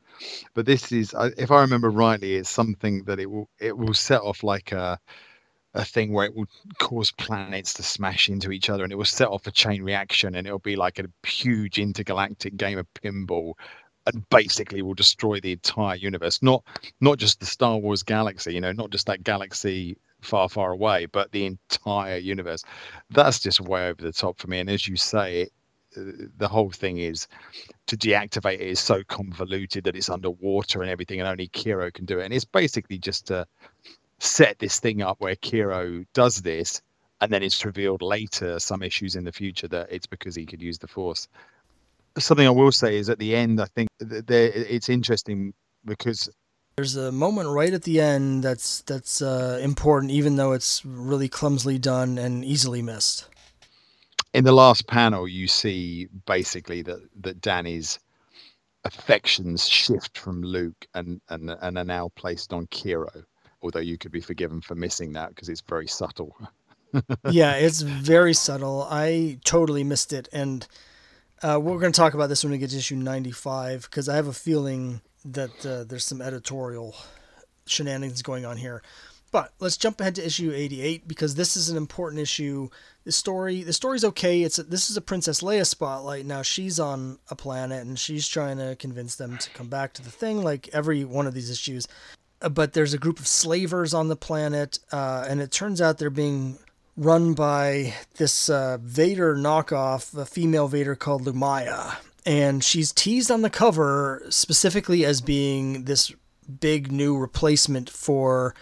But this is, if I remember rightly, it's something that it will it will set off like a a thing where it will cause planets to smash into each other and it will set off a chain reaction and it'll be like a huge intergalactic game of pinball and basically will destroy the entire universe. Not not just the Star Wars galaxy, you know, not just that galaxy far, far away, but the entire universe. That's just way over the top for me. And as you say, it, uh, the whole thing is to deactivate it is so convoluted that it's underwater and everything, and only Kiro can do it. And it's basically just to set this thing up where Kiro does this, and then it's revealed later some issues in the future that it's because he could use the Force something I will say is at the end, I think there it's interesting because there's a moment right at the end that's that's uh, important, even though it's really clumsily done and easily missed. In the last panel, you see basically that that Dani's affections shift from Luke and and and are now placed on Kiro. Although you could be forgiven for missing that because it's very subtle. yeah, it's very subtle. I totally missed it, and uh, we're going to talk about this when we get to issue 95 because I have a feeling that uh, there's some editorial shenanigans going on here. But let's jump ahead to issue 88 because this is an important issue. The story, the story's okay. It's a, this is a Princess Leia spotlight. Now she's on a planet and she's trying to convince them to come back to the thing, like every one of these issues. Uh, but there's a group of slavers on the planet, uh, and it turns out they're being run by this uh, Vader knockoff, a female Vader called Lumiya. And she's teased on the cover specifically as being this big new replacement for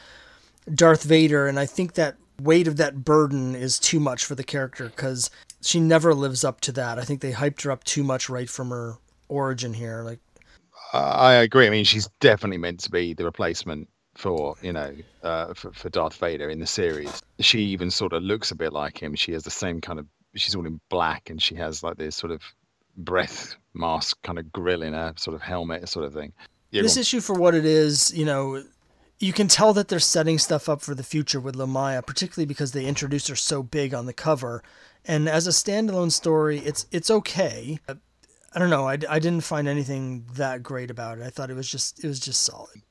Darth Vader. And I think that weight of that burden is too much for the character because she never lives up to that. I think they hyped her up too much right from her origin here. Like, I agree. I mean, she's definitely meant to be the replacement for you know uh, for, for Darth Vader in the series. She even sort of looks a bit like him. She has the same kind of. She's all in black, and she has like this sort of breath mask kind of grill in her sort of helmet sort of thing. Yeah, this issue for what it is, you know, you can tell that they're setting stuff up for the future with Lumiya, particularly because they introduced her so big on the cover. And as a standalone story, it's it's okay. I don't know. I, I didn't find anything that great about it. I thought it was just it was just solid.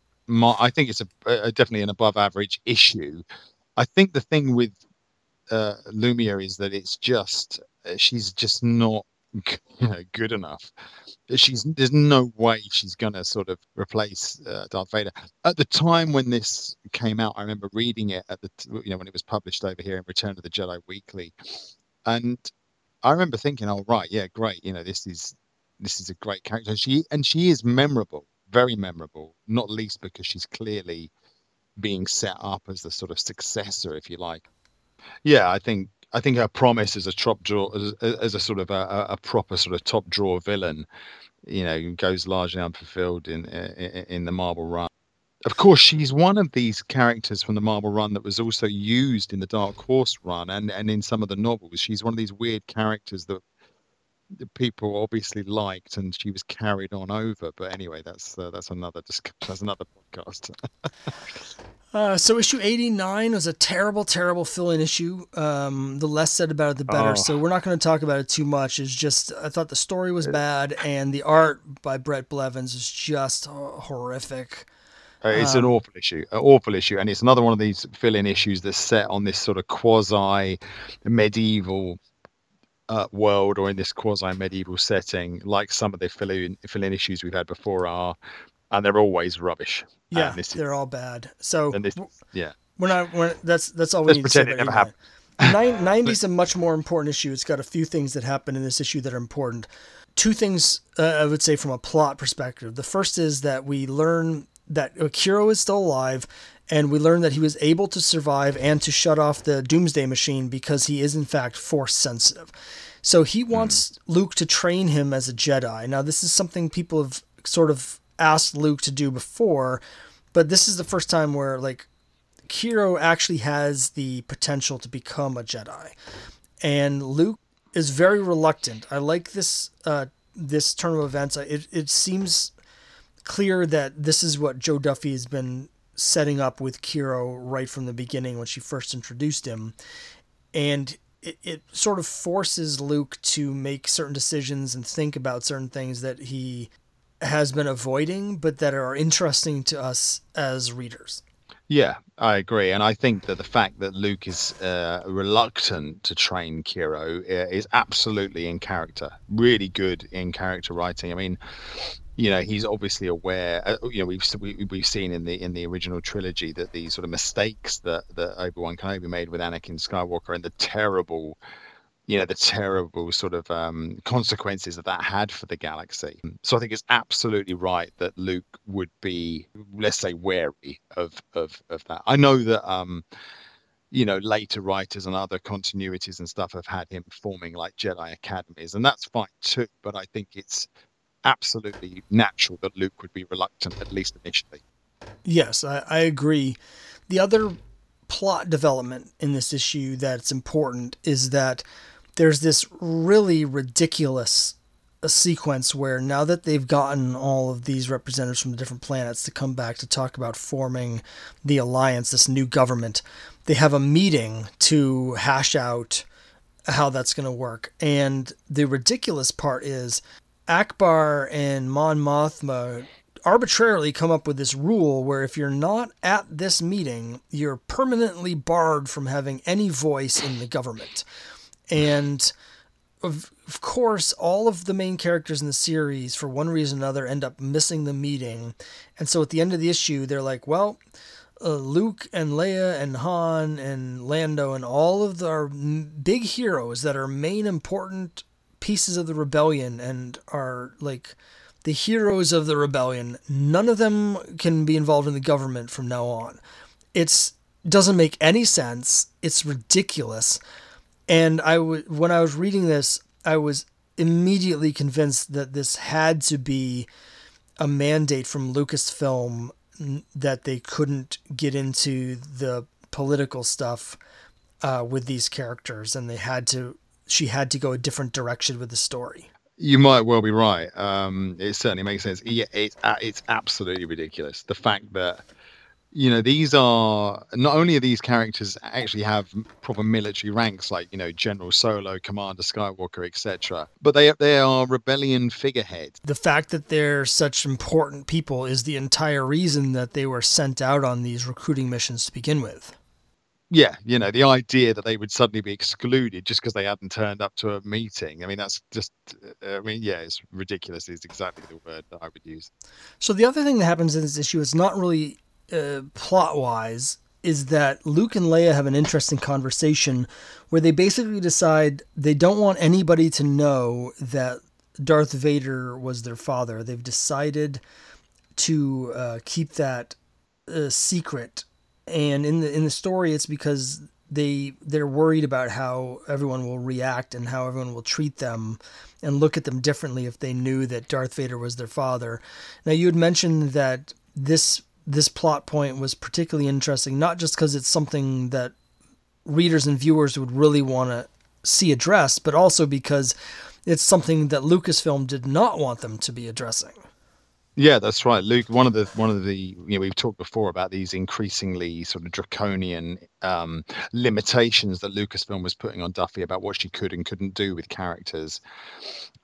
I think it's a, a definitely an above average issue. I think the thing with uh, Lumiya is that it's just uh, she's just not good enough. She's there's no way she's gonna sort of replace uh, Darth Vader. At the time when this came out, I remember reading it at the you know when it was published over here in Return of the Jedi Weekly, and I remember thinking, "Oh right, yeah, great. You know, this is this is a great character. She and she is memorable, very memorable. Not least because she's clearly being set up as the sort of successor, if you like. Yeah, I think I think her promise as a top draw, as, as a sort of a, a, proper sort of top draw villain, you know, goes largely unfulfilled in, in in the Marvel run. Of course, she's one of these characters from the Marvel run that was also used in the Dark Horse run and, and in some of the novels. She's one of these weird characters that people obviously liked, and she was carried on over. But anyway, that's uh, that's another discussion. That's another podcast. uh, so issue eighty nine was a terrible, terrible fill-in issue. Um, the less said about it, the better. Oh. So we're not going to talk about it too much. It's just I thought the story was bad, and the art by Brett Blevins is just horrific. Uh, it's um, an awful issue, an awful issue, and it's another one of these fill-in issues that's set on this sort of quasi medieval uh, world or in this quasi medieval setting, like some of the fill in, fill in issues we've had before are, and they're always rubbish. Yeah, they're all bad. So this, yeah, we're not. We're, that's that's all we Let's need pretend to say. It never happened. 90 is a much more important issue. It's got a few things that happen in this issue that are important. Two things uh, I would say from a plot perspective. The first is that we learn that Kiro is still alive and we learn that he was able to survive and to shut off the doomsday machine because he is in fact force sensitive. So he hmm. wants mm. Luke to train him as a Jedi. Now this is something people have sort of asked Luke to do before, but this is the first time where like Kiro actually has the potential to become a Jedi. And Luke is very reluctant. I like this uh, this turn of events. It it seems clear that this is what Jo Duffy has been setting up with Kiro right from the beginning when she first introduced him. And it, it sort of forces Luke to make certain decisions and think about certain things that he has been avoiding, but that are interesting to us as readers. Yeah, I agree, and I think that the fact that Luke is uh, reluctant to train Kiro uh, is absolutely in character. Really good in character writing. I mean, you know he's obviously aware uh, you know we've we, we've seen in the in the original trilogy that the sort of mistakes that that Obi-Wan Kenobi made with Anakin Skywalker and the terrible you know the terrible sort of um, consequences that that had for the galaxy. So I think it's absolutely right that Luke would be, let's say, wary of of of that. I know that um, you know later writers and other continuities and stuff have had him forming like Jedi academies, and that's fine too. But I think it's absolutely natural that Luke would be reluctant, at least initially. Yes, I, I agree. The other plot development in this issue that's important is that there's this really ridiculous a sequence where now that they've gotten all of these representatives from the different planets to come back to talk about forming the alliance, this new government, they have a meeting to hash out how that's going to work. And the ridiculous part is Ackbar and Mon Mothma arbitrarily come up with this rule where if you're not at this meeting, you're permanently barred from having any voice in the government. And of, of course, all of the main characters in the series, for one reason or another, end up missing the meeting. And so at the end of the issue, they're like, well, uh, Luke and Leia and Han and Lando and all of our big heroes that are main important pieces of the rebellion and are like the heroes of the rebellion. None of them can be involved in the government from now on. It's doesn't make any sense. It's ridiculous. And I w- when I was reading this, I was immediately convinced that this had to be a mandate from Lucasfilm that they couldn't get into the political stuff uh, with these characters, and they had to. She had to go a different direction with the story. You might well be right. Um, it certainly makes sense. Yeah, it's it's absolutely ridiculous. The fact that you know these are not only are these characters actually have proper military ranks like you know general solo commander skywalker etc but they they are rebellion figureheads the fact that they're such important people is the entire reason that they were sent out on these recruiting missions to begin with yeah you know the idea that they would suddenly be excluded just because they hadn't turned up to a meeting i mean that's just uh, i mean yeah it's ridiculous is exactly the word that i would use so the other thing that happens in this issue is not really uh, plot wise is that Luke and Leia have an interesting conversation where they basically decide they don't want anybody to know that Darth Vader was their father. They've decided to uh, keep that uh, secret, and in the in the story, it's because they they're worried about how everyone will react and how everyone will treat them and look at them differently if they knew that Darth Vader was their father. Now you had mentioned that this this plot point was particularly interesting, not just because it's something that readers and viewers would really want to see addressed, but also because it's something that Lucasfilm did not want them to be addressing. Yeah, that's right, Luke. One of the one of the you know we've talked before about these increasingly sort of draconian um, limitations that Lucasfilm was putting on Duffy about what she could and couldn't do with characters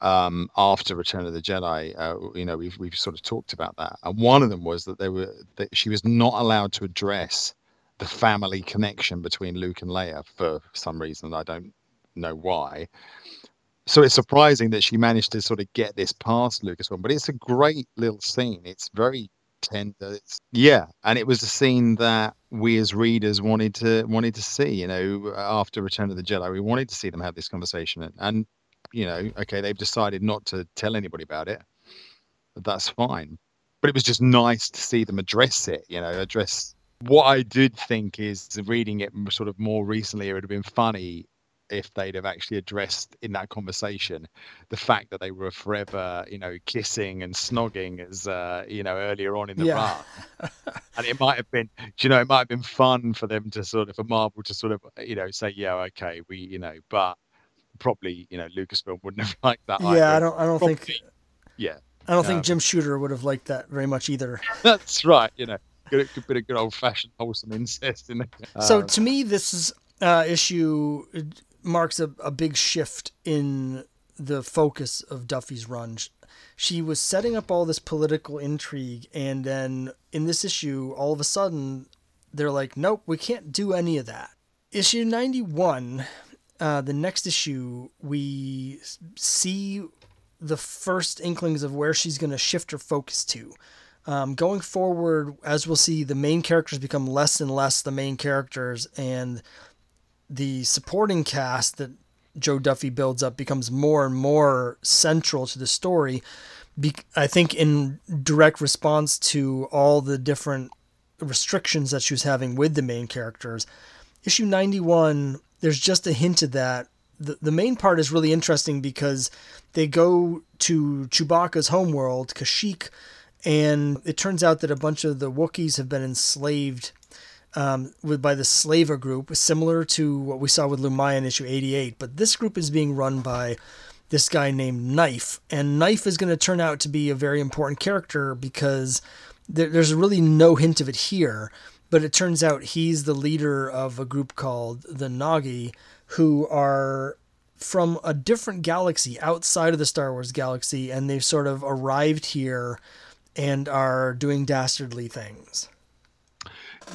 um, after Return of the Jedi. Uh, you know, we've we've sort of talked about that, and one of them was that they were that she was not allowed to address the family connection between Luke and Leia for some reason I don't know why so it's surprising that she managed to sort of get this past Lucasfilm, but it's a great little scene. It's very tender. It's yeah, and it was a scene that we as readers wanted to wanted to see. You know, after Return of the Jedi, we wanted to see them have this conversation, and, and you know, okay, they've decided not to tell anybody about it. That's fine, but it was just nice to see them address it. You know, address what I did think is reading it sort of more recently. It would have been funny if they'd have actually addressed in that conversation the fact that they were forever, you know, kissing and snogging as uh, you know earlier on in the yeah. run. and it might have been, you know, it might have been fun for them to sort of for Marvel to sort of you know say, yeah, okay, we you know, but probably you know Lucasfilm wouldn't have liked that. Yeah, either. I don't, I don't probably, think. Yeah. I don't um, think Jim Shooter would have liked that very much either. That's right. You know, good, good bit of good old fashioned wholesome incest in there. So um, to me, this is uh, issue marks a, a big shift in the focus of Duffy's run. She was setting up all this political intrigue, and then in this issue, all of a sudden, they're like, nope, we can't do any of that. Issue 91, uh, the next issue, we see the first inklings of where she's going to shift her focus to. Um, going forward, as we'll see, the main characters become less and less the main characters, and the supporting cast that Jo Duffy builds up becomes more and more central to the story. Be- I think in direct response to all the different restrictions that she was having with the main characters. Issue 91, there's just a hint of that. The, the main part is really interesting because they go to Chewbacca's homeworld, Kashyyyk, and it turns out that a bunch of the Wookiees have been enslaved um, with by the Slaver group, similar to what we saw with Lumiya in issue 88. But this group is being run by this guy named Knife, and Knife is going to turn out to be a very important character because there, there's really no hint of it here. But it turns out he's the leader of a group called the Nagai, who are from a different galaxy outside of the Star Wars galaxy, and they've sort of arrived here and are doing dastardly things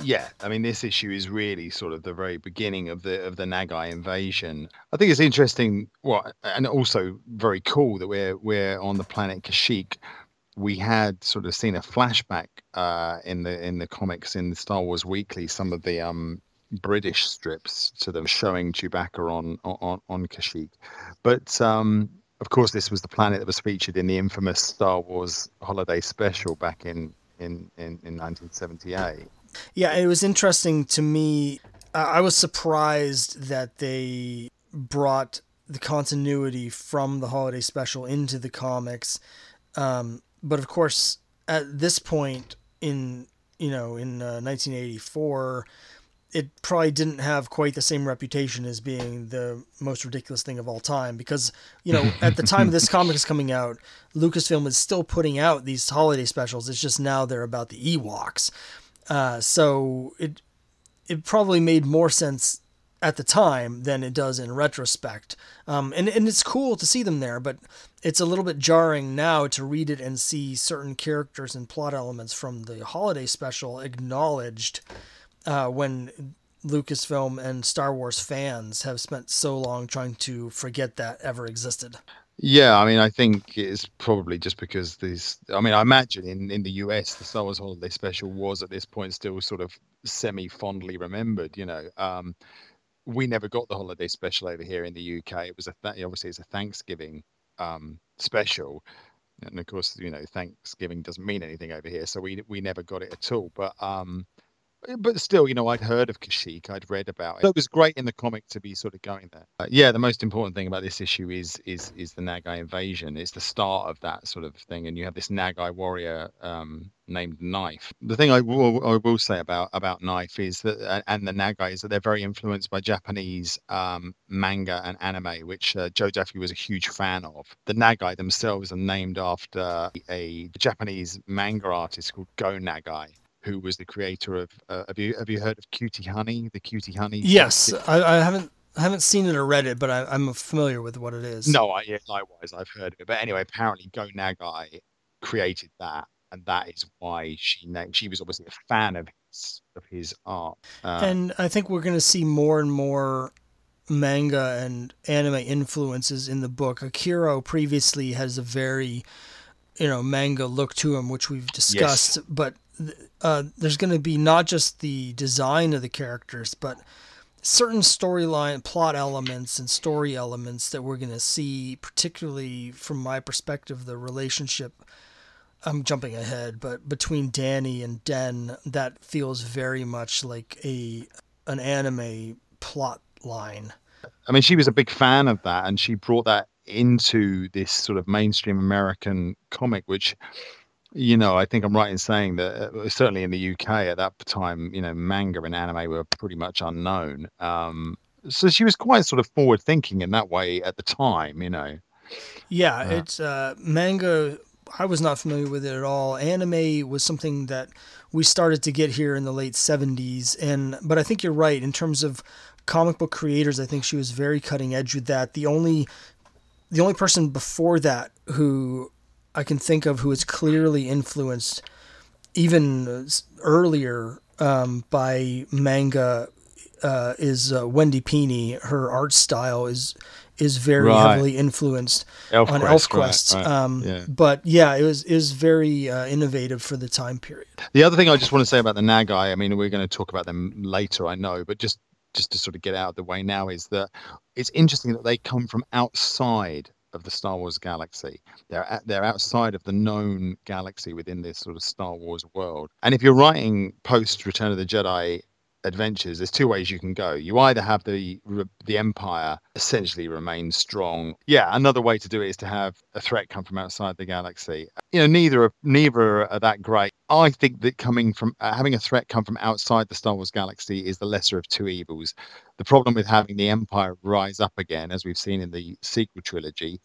yeah, I mean, this issue is really sort of the very beginning of the of the Nagai invasion. I think it's interesting, well, and also very cool that we're we're on the planet Kashyyyk. We had sort of seen a flashback uh, in the in the comics in Star Wars Weekly, some of the um, British strips to them showing Chewbacca on on on Kashyyyk, but um, of course, this was the planet that was featured in the infamous Star Wars Holiday Special back in in in, in 1978. Yeah, it was interesting to me. I was surprised that they brought the continuity from the holiday special into the comics. Um, but of course, at this point in you know, in uh, 1984, it probably didn't have quite the same reputation as being the most ridiculous thing of all time because you know at the time this comic is coming out lucasfilm is still putting out these holiday specials it's just now they're about the ewoks uh, so it it probably made more sense at the time than it does in retrospect um, and, and it's cool to see them there but it's a little bit jarring now to read it and see certain characters and plot elements from the holiday special acknowledged uh, when Lucasfilm and Star Wars fans have spent so long trying to forget that ever existed. Yeah, I mean, I think it's probably just because these. I mean, I imagine in, in the US, the Star Wars Holiday Special was at this point still sort of semi fondly remembered. You know, um, we never got the holiday special over here in the UK. It was a th- obviously it's a Thanksgiving um, special, and of course, you know, Thanksgiving doesn't mean anything over here, so we we never got it at all. But um, but still, you know, I'd heard of Kashyyyk, I'd read about it. So it was great in the comic to be sort of going there. Uh, yeah, the most important thing about this issue is is is the Nagai invasion. It's the start of that sort of thing, and you have this Nagai warrior um, named Knife. The thing I will I will say about about Knife is that and the Nagai is that they're very influenced by Japanese um, manga and anime, which uh, Jo Duffy was a huge fan of. The Nagai themselves are named after a Japanese manga artist called Go Nagai who was the creator of. Uh, have you have you heard of Cutie Honey? The Cutie Honey. Yes, I, I, haven't I haven't seen it or read it, but I, am familiar with what it is. No, I, yeah, likewise, I've heard of it. But anyway, apparently Go Nagai created that, and that is why she she was obviously a fan of his of his art. Uh, and I think we're going to see more and more manga and anime influences in the book. Akira previously has a very you know manga look to him, which we've discussed, yes. but uh, there's going to be not just the design of the characters, but certain storyline plot elements and story elements that we're going to see, particularly from my perspective, the relationship. I'm jumping ahead, but between Dani and Den, that feels very much like a an anime plot line. I mean, she was a big fan of that, and she brought that into this sort of mainstream American comic, which you know, I think I'm right in saying that uh, certainly in the UK at that time, you know, manga and anime were pretty much unknown. Um, so she was quite sort of forward thinking in that way at the time, you know. Yeah, uh, it's uh, manga. I was not familiar with it at all. Anime was something that we started to get here in the late 70s, and but I think you're right in terms of comic book creators. I think she was very cutting edge with that. The only the only person before that who I can think of who is clearly influenced even earlier um, by manga uh, is uh, Wendy Pini. Her art style is is very right. heavily influenced Elf on Quest, ElfQuest. Right, right. Um, yeah. But yeah, it was is very uh, innovative for the time period. The other thing I just want to say about the Nagai, I mean, we're going to talk about them later, I know, but just just to sort of get out of the way now, is that it's interesting that they come from outside of the Star Wars galaxy. They're at, they're outside of the known galaxy within this sort of Star Wars world. And if you're writing post Return of the Jedi adventures, there's two ways you can go. You either have the the Empire essentially remain strong. Yeah, another way to do it is to have a threat come from outside the galaxy. You know, neither are, neither are that great. I think that coming from uh, having a threat come from outside the Star Wars galaxy is the lesser of two evils. The problem with having the Empire rise up again, as we've seen in the sequel trilogy,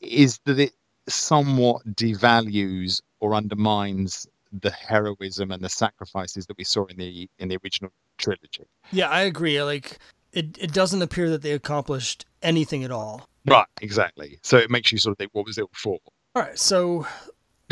is that it somewhat devalues or undermines the heroism and the sacrifices that we saw in the in the original trilogy. Yeah, I agree. Like it, it doesn't appear that they accomplished anything at all. Right, exactly. So it makes you sort of think, what was it for? All right, so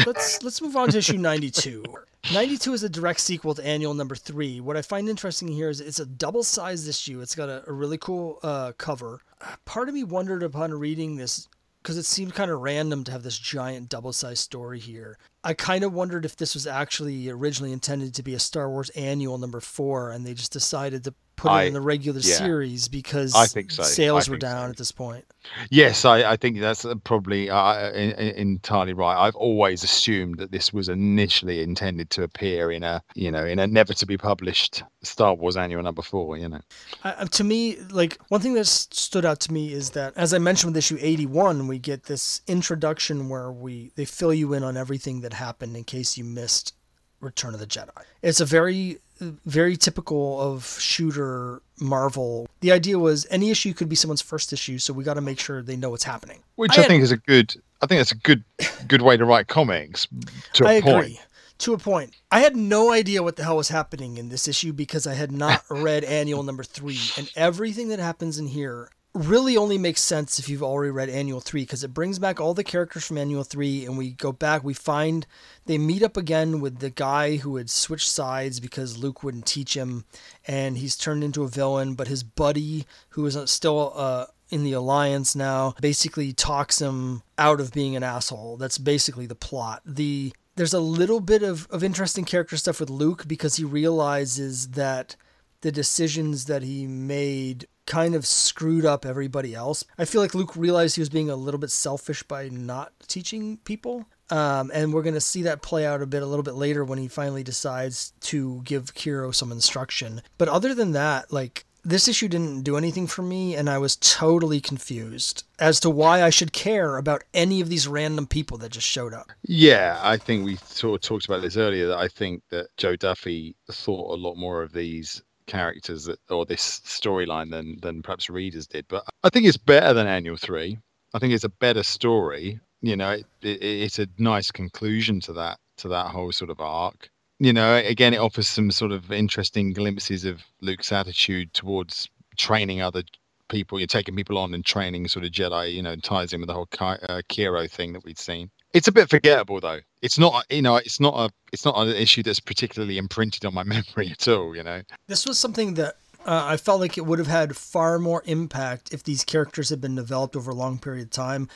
let's let's move on to issue 92. 92 is a direct sequel to annual number three. What I find interesting here is it's a double sized issue. It's got a, a really cool uh, cover. Part of me wondered upon reading this because it seemed kind of random to have this giant double sized story here. I kind of wondered if this was actually originally intended to be a Star Wars annual number four, and they just decided to put I, it in the regular yeah. series because I think so. sales were down so. at this point. Yes, I, I think that's probably uh, in, in, entirely right. I've always assumed that this was initially intended to appear in a you know in a never to be published Star Wars annual number four. You know, uh, to me, like one thing that stood out to me is that as I mentioned with issue eighty one, we get this introduction where we they fill you in on everything that happened in case you missed Return of the Jedi. It's a very very typical of shooter Marvel. The idea was any issue could be someone's first issue, so we got to make sure they know what's happening. Which I, I had, think is a good. I think that's a good good way to write comics. To a I point. agree. To a point. I had no idea what the hell was happening in this issue because I had not read annual number three, and everything that happens in here really only makes sense if you've already read Annual 3 because it brings back all the characters from Annual 3 and we go back we find they meet up again with the guy who had switched sides because Luke wouldn't teach him and he's turned into a villain but his buddy who is still uh, in the alliance now basically talks him out of being an asshole. That's basically the plot. The there's a little bit of, of interesting character stuff with Luke because he realizes that the decisions that he made kind of screwed up everybody else. I feel like Luke realized he was being a little bit selfish by not teaching people. Um, and we're going to see that play out a bit a little bit later when he finally decides to give Kiro some instruction. But other than that, like this issue didn't do anything for me, and I was totally confused as to why I should care about any of these random people that just showed up. Yeah, I think we sort of talked about this earlier. That I think that Jo Duffy thought a lot more of these characters that, or this storyline than than perhaps readers did. But I think it's better than Annual Three. I think it's a better story. You know, it, it, it's a nice conclusion to that to that whole sort of arc. You know, again, it offers some sort of interesting glimpses of Luke's attitude towards training other people. You're taking people on and training sort of Jedi. You know, ties in with the whole uh, Kiro thing that we'd seen. It's a bit forgettable though. It's not, you know, it's not a, it's not an issue that's particularly imprinted on my memory at all. You know, this was something that uh, I felt like it would have had far more impact if these characters had been developed over a long period of time.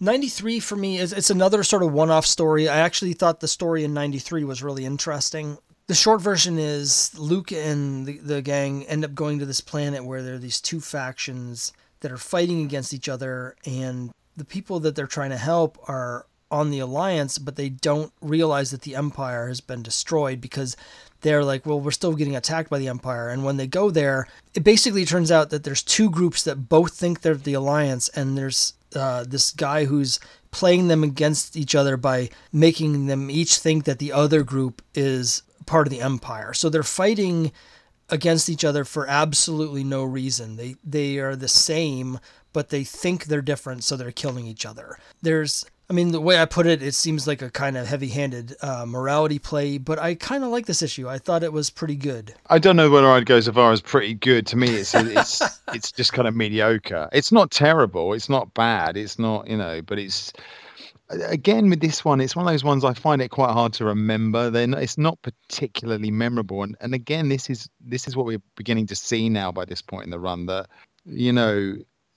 93 for me is it's another sort of one-off story. I actually thought the story in 93 was really interesting. The short version is Luke and the, the gang end up going to this planet where there are these two factions that are fighting against each other and the people that they're trying to help are on the alliance, but they don't realize that the empire has been destroyed because they're like, well, we're still getting attacked by the empire. And when they go there, it basically turns out that there's two groups that both think they're the alliance, and there's uh, this guy who's playing them against each other by making them each think that the other group is part of the empire. So they're fighting against each other for absolutely no reason. They they are the same, but they think they're different, so they're killing each other. There's, I mean, the way I put it, it seems like a kind of heavy handed uh, morality play, but I kind of like this issue. I thought it was pretty good. I don't know whether I'd go so far as pretty good. To me, it's it's it's just kind of mediocre. It's not terrible. It's not bad. It's not, you know, but it's again with this one it's one of those ones i find it quite hard to remember then it's not particularly memorable and, and again this is this is what we're beginning to see now by this point in the run that you know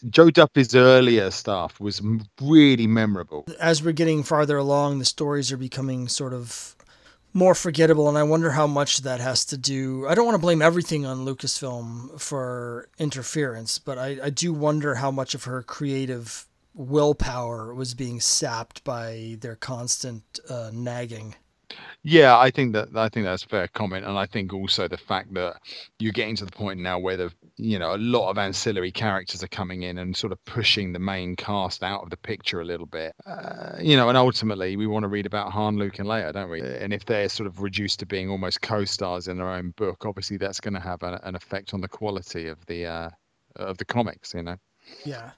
Jo Duffy's earlier stuff was really memorable. As we're getting farther along, the stories are becoming sort of more forgettable, and I wonder how much that has to do. I don't want to blame everything on Lucasfilm for interference, but I, I do wonder how much of her creative willpower was being sapped by their constant uh, nagging. Yeah, I think that I think that's a fair comment, and I think also the fact that you're getting to the point now where the you know a lot of ancillary characters are coming in and sort of pushing the main cast out of the picture a little bit. Uh, you know, and ultimately we want to read about Han, Luke, and Leia, don't we? And if they're sort of reduced to being almost co-stars in their own book, obviously that's going to have a, an effect on the quality of the uh, of the comics. You know. Yeah.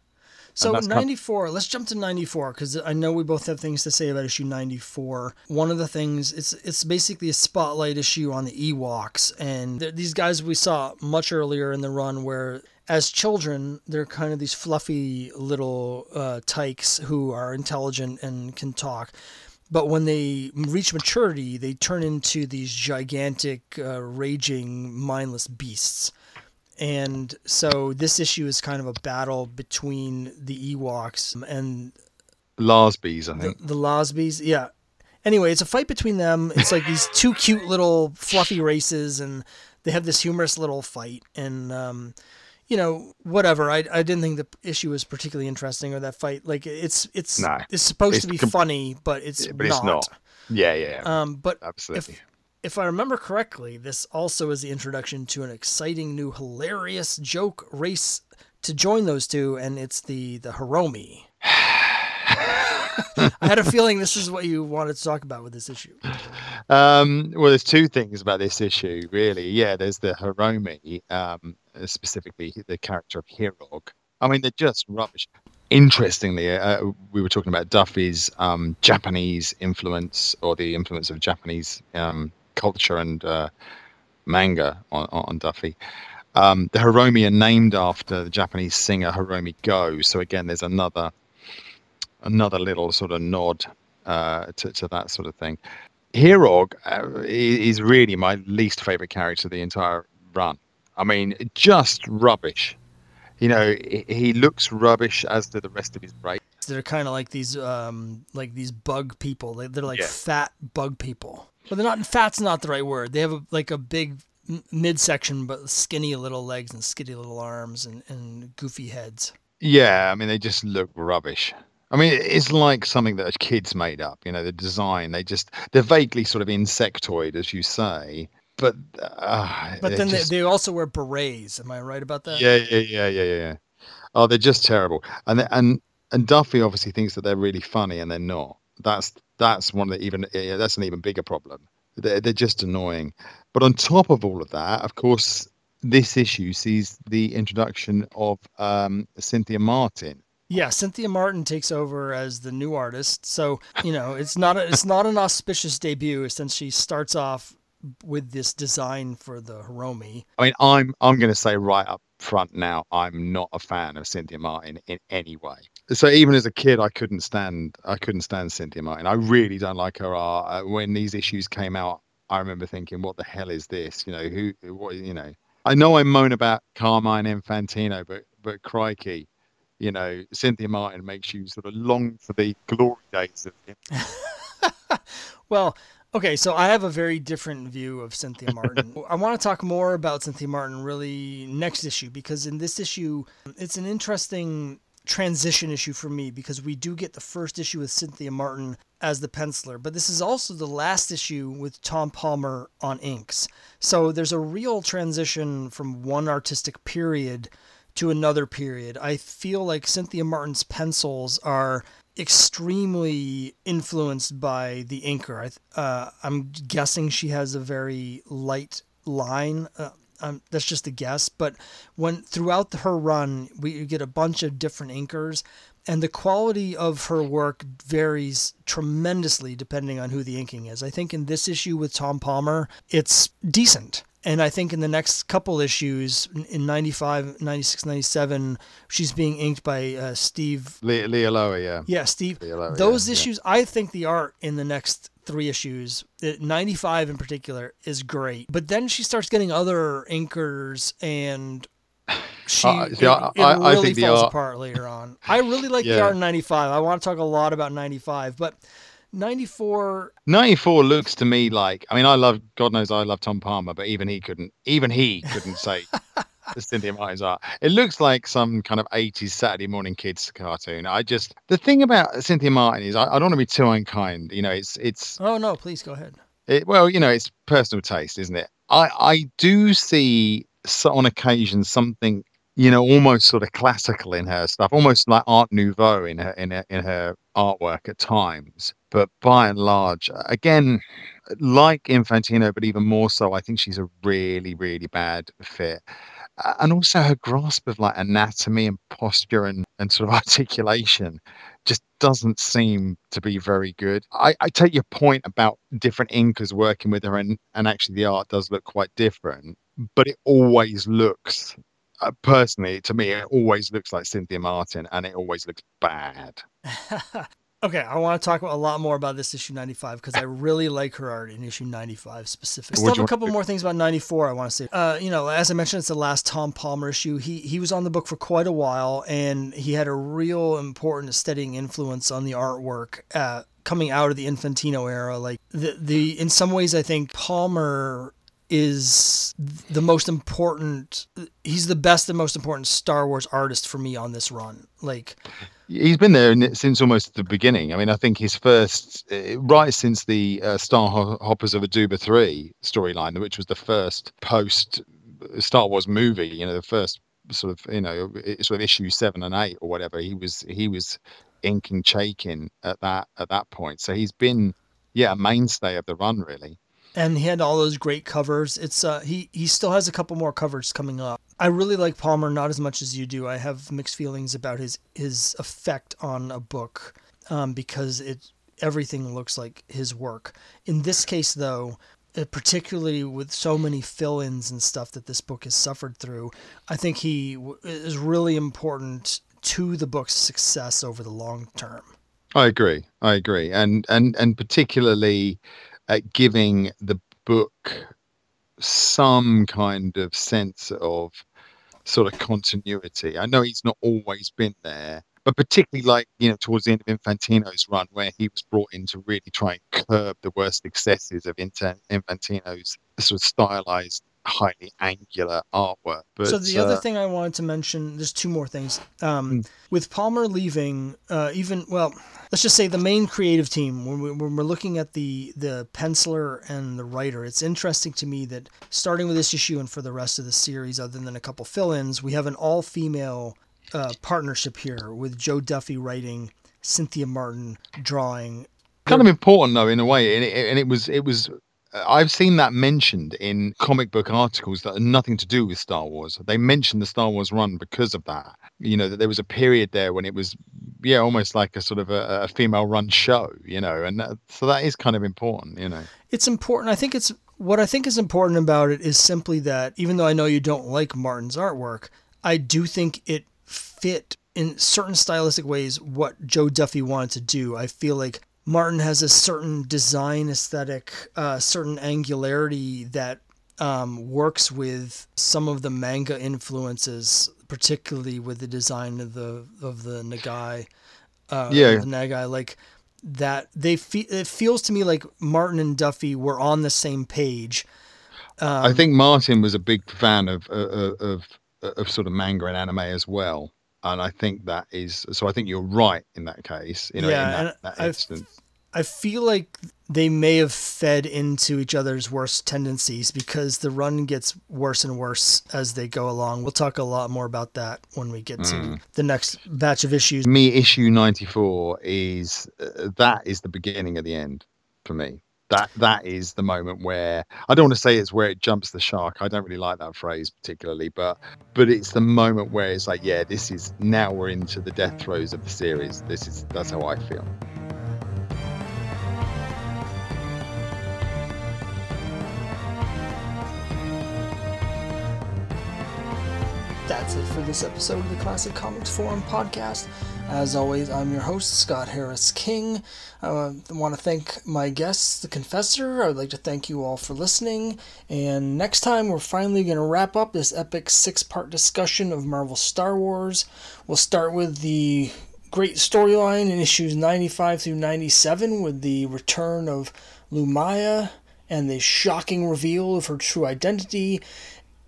So 94, let's jump to 94 because I know we both have things to say about issue 94. One of the things it's it's basically a spotlight issue on the Ewoks and these guys we saw much earlier in the run where as children they're kind of these fluffy little uh, tykes who are intelligent and can talk. But when they reach maturity, they turn into these gigantic, uh, raging, mindless beasts and so this issue is kind of a battle between the Ewoks and Lahsbees, I think. The, the Lahsbees, yeah. Anyway, it's a fight between them. It's like these two cute little fluffy races, and they have this humorous little fight. And um, you know, whatever. I, I didn't think the issue was particularly interesting or that fight. Like it's it's it's supposed it's to be com- funny, but it's yeah, but not. it's not. Yeah, yeah. Um, but absolutely. If, if I remember correctly, this also is the introduction to an exciting new hilarious joke race to join those two, and it's the the Hiromi. I had a feeling this is what you wanted to talk about with this issue. Um, well, there's two things about this issue, really. Yeah, there's the Hiromi, um, specifically the character of Heerog. I mean, they're just rubbish. Interestingly, uh, we were talking about Duffy's um, Japanese influence or the influence of Japanese um, culture and uh, manga on, on Duffy. Um, the Hiromi are named after the Japanese singer Hiromi Go. So again, there's another another little sort of nod uh, to, to that sort of thing. Heerog uh, is really my least favorite character of the entire run. I mean, just rubbish. You know, he looks rubbish as do the rest of his race. They're kind of like these, um, like these bug people. They're like yeah. fat bug people. But they're not. Fat's not the right word. They have a, like a big midsection, but skinny little legs and skinny little arms and, and goofy heads. Yeah, I mean, they just look rubbish. I mean, it's like something that a kid's made up. You know, the design. They just they're vaguely sort of insectoid, as you say. But uh, but then just... they, they also wear berets. Am I right about that? Yeah, yeah, yeah, yeah, yeah. Oh, they're just terrible. And and and Duffy obviously thinks that they're really funny, and they're not. That's that's one of the even that's an even bigger problem. They're, they're just annoying. But on top of all of that, of course, this issue sees the introduction of um, Cynthia Martin, yeah, Cynthia Martin takes over as the new artist. So you know, it's not a, it's not an auspicious debut since she starts off with this design for the Hiromi. I mean, I'm I'm going to say right up front now, I'm not a fan of Cynthia Martin in any way. So even as a kid, I couldn't stand I couldn't stand Cynthia Martin. I really don't like her art. Uh, when these issues came out, I remember thinking, "What the hell is this?" You know, who what you know. I know I moan about Carmine Infantino, but but crikey, you know, Cynthia Martin makes you sort of long for the glory days of him. well, okay, so I have a very different view of Cynthia Martin. I want to talk more about Cynthia Martin really next issue because in this issue, it's an interesting transition issue for me because we do get the first issue with Cynthia Martin as the penciler, but this is also the last issue with Tom Palmer on inks. So there's a real transition from one artistic period to another period. I feel like Cynthia Martin's pencils are extremely influenced by the inker. I, uh, I'm guessing she has a very light line. Uh, um, that's just a guess, but when throughout her run, we get a bunch of different inkers, and the quality of her work varies tremendously depending on who the inking is. I think in this issue with Tom Palmer, it's decent. And I think in the next couple issues, in 95, 96, 97, she's being inked by uh, Steve. Leah, Leah yeah. Yeah, Steve. Those yeah, issues, yeah. I think the art in the next three issues, 95 in particular, is great. But then she starts getting other inkers and she uh, see, it, it I, really I falls art... apart later on. I really like yeah. the art in 95. I want to talk a lot about 95, but 94 94 looks to me like i mean i love god knows i love tom palmer but even he couldn't even he couldn't say the cynthia martin's art it looks like some kind of 80s saturday morning kids cartoon i just the thing about cynthia martin is i, I don't want to be too unkind you know it's it's oh no please go ahead it, well you know it's personal taste isn't it i i do see so on occasion something you know, almost sort of classical in her stuff, almost like Art Nouveau in her in her, in her artwork at times. But by and large, again, like Infantino, but even more so, I think she's a really, really bad fit. And also her grasp of like anatomy and posture and, and sort of articulation just doesn't seem to be very good. I, I take your point about different inkers working with her, and, and actually the art does look quite different, but it always looks uh, personally, to me, it always looks like Cynthia Martin, and it always looks bad. okay, I want to talk a lot more about this issue 95 because I really like her art in issue 95 specifically. Still have a couple more things about 94 I want to say. Uh, you know, as I mentioned, it's the last Tom Palmer issue. He he was on the book for quite a while, and he had a real important steadying influence on the artwork. Uh, coming out of the Infantino era, like the the in some ways, I think Palmer is the most important he's the best and most important Star Wars artist for me on this run. Like he's been there since almost the beginning. I mean, I think his first uh, right since the uh, Star Hoppers of Aduba 3 storyline, which was the first post Star Wars movie, you know, the first sort of, you know, sort of issue 7 and 8 or whatever. He was he was inking Chaykin at that at that point. So he's been yeah a mainstay of the run really. And he had all those great covers. It's uh, he he still has a couple more covers coming up. I really like Palmer, not as much as you do. I have mixed feelings about his his effect on a book um, because it everything looks like his work. In this case, though, uh, particularly with so many fill-ins and stuff that this book has suffered through, I think he w- is really important to the book's success over the long term. I agree. I agree, and and and particularly at giving the book some kind of sense of sort of continuity. I know he's not always been there, but particularly like you know towards the end of Infantino's run, where he was brought in to really try and curb the worst excesses of Infantino's sort of stylized highly angular artwork. But, so the uh, other thing I wanted to mention, there's two more things. Um, hmm. With Palmer leaving, uh, even well, let's just say the main creative team. When, we, when we're looking at the the penciler and the writer, it's interesting to me that starting with this issue and for the rest of the series, other than a couple fill-ins, we have an all-female uh, partnership here with Jo Duffy writing, Cynthia Martin drawing. Kind of important though, in a way, and it, and it was it was I've seen that mentioned in comic book articles that are nothing to do with Star Wars. They mentioned the Star Wars run because of that. You know, that there was a period there when it was, yeah, almost like a sort of a, a female run show, you know, and that, so that is kind of important, you know. It's important. I think it's what I think is important about it is simply that even though I know you don't like Martin's artwork, I do think it fit in certain stylistic ways what Jo Duffy wanted to do. I feel like Martin has a certain design aesthetic, uh, certain angularity that um, works with some of the manga influences, particularly with the design of the of the Nagai. Uh, yeah, the Nagai like that. They fe- it feels to me like Martin and Duffy were on the same page. Um, I think Martin was a big fan of, of of of sort of manga and anime as well and I think that is so. I think you're right in that case. You know, yeah, in that, that instance. I feel like they may have fed into each other's worst tendencies because the run gets worse and worse as they go along. We'll talk a lot more about that when we get mm. to the next batch of issues. Me, issue 94 is uh, that is the beginning of the end for me that that is the moment where I don't want to say it's where it jumps the shark. I don't really like that phrase particularly, but but it's the moment where it's like, yeah, this is now we're into the death throes of the series. This is that's how I feel. That's it for this episode of the Classic Comics Forum podcast. As always, I'm your host, Scott Harris King. I want to thank my guests, The Confessor. I would like to thank you all for listening. And next time, we're finally going to wrap up this epic six part discussion of Marvel Star Wars. We'll start with the great storyline in issues 95 through 97 with the return of Lumiya and the shocking reveal of her true identity.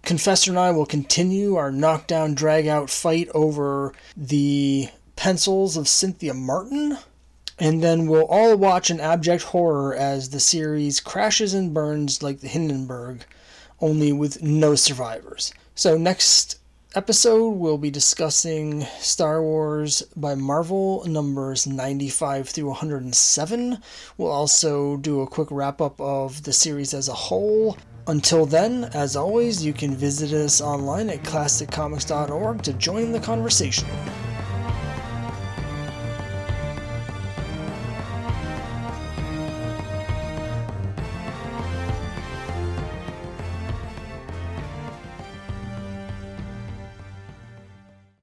Confessor and I will continue our knockdown drag out fight over the pencils of Cynthia Martin. And then we'll all watch in abject horror as the series crashes and burns like the Hindenburg, only with no survivors. So, next episode, we'll be discussing Star Wars by Marvel numbers 95 through 107. We'll also do a quick wrap up of the series as a whole. Until then, as always, you can visit us online at classiccomics.org to join the conversation.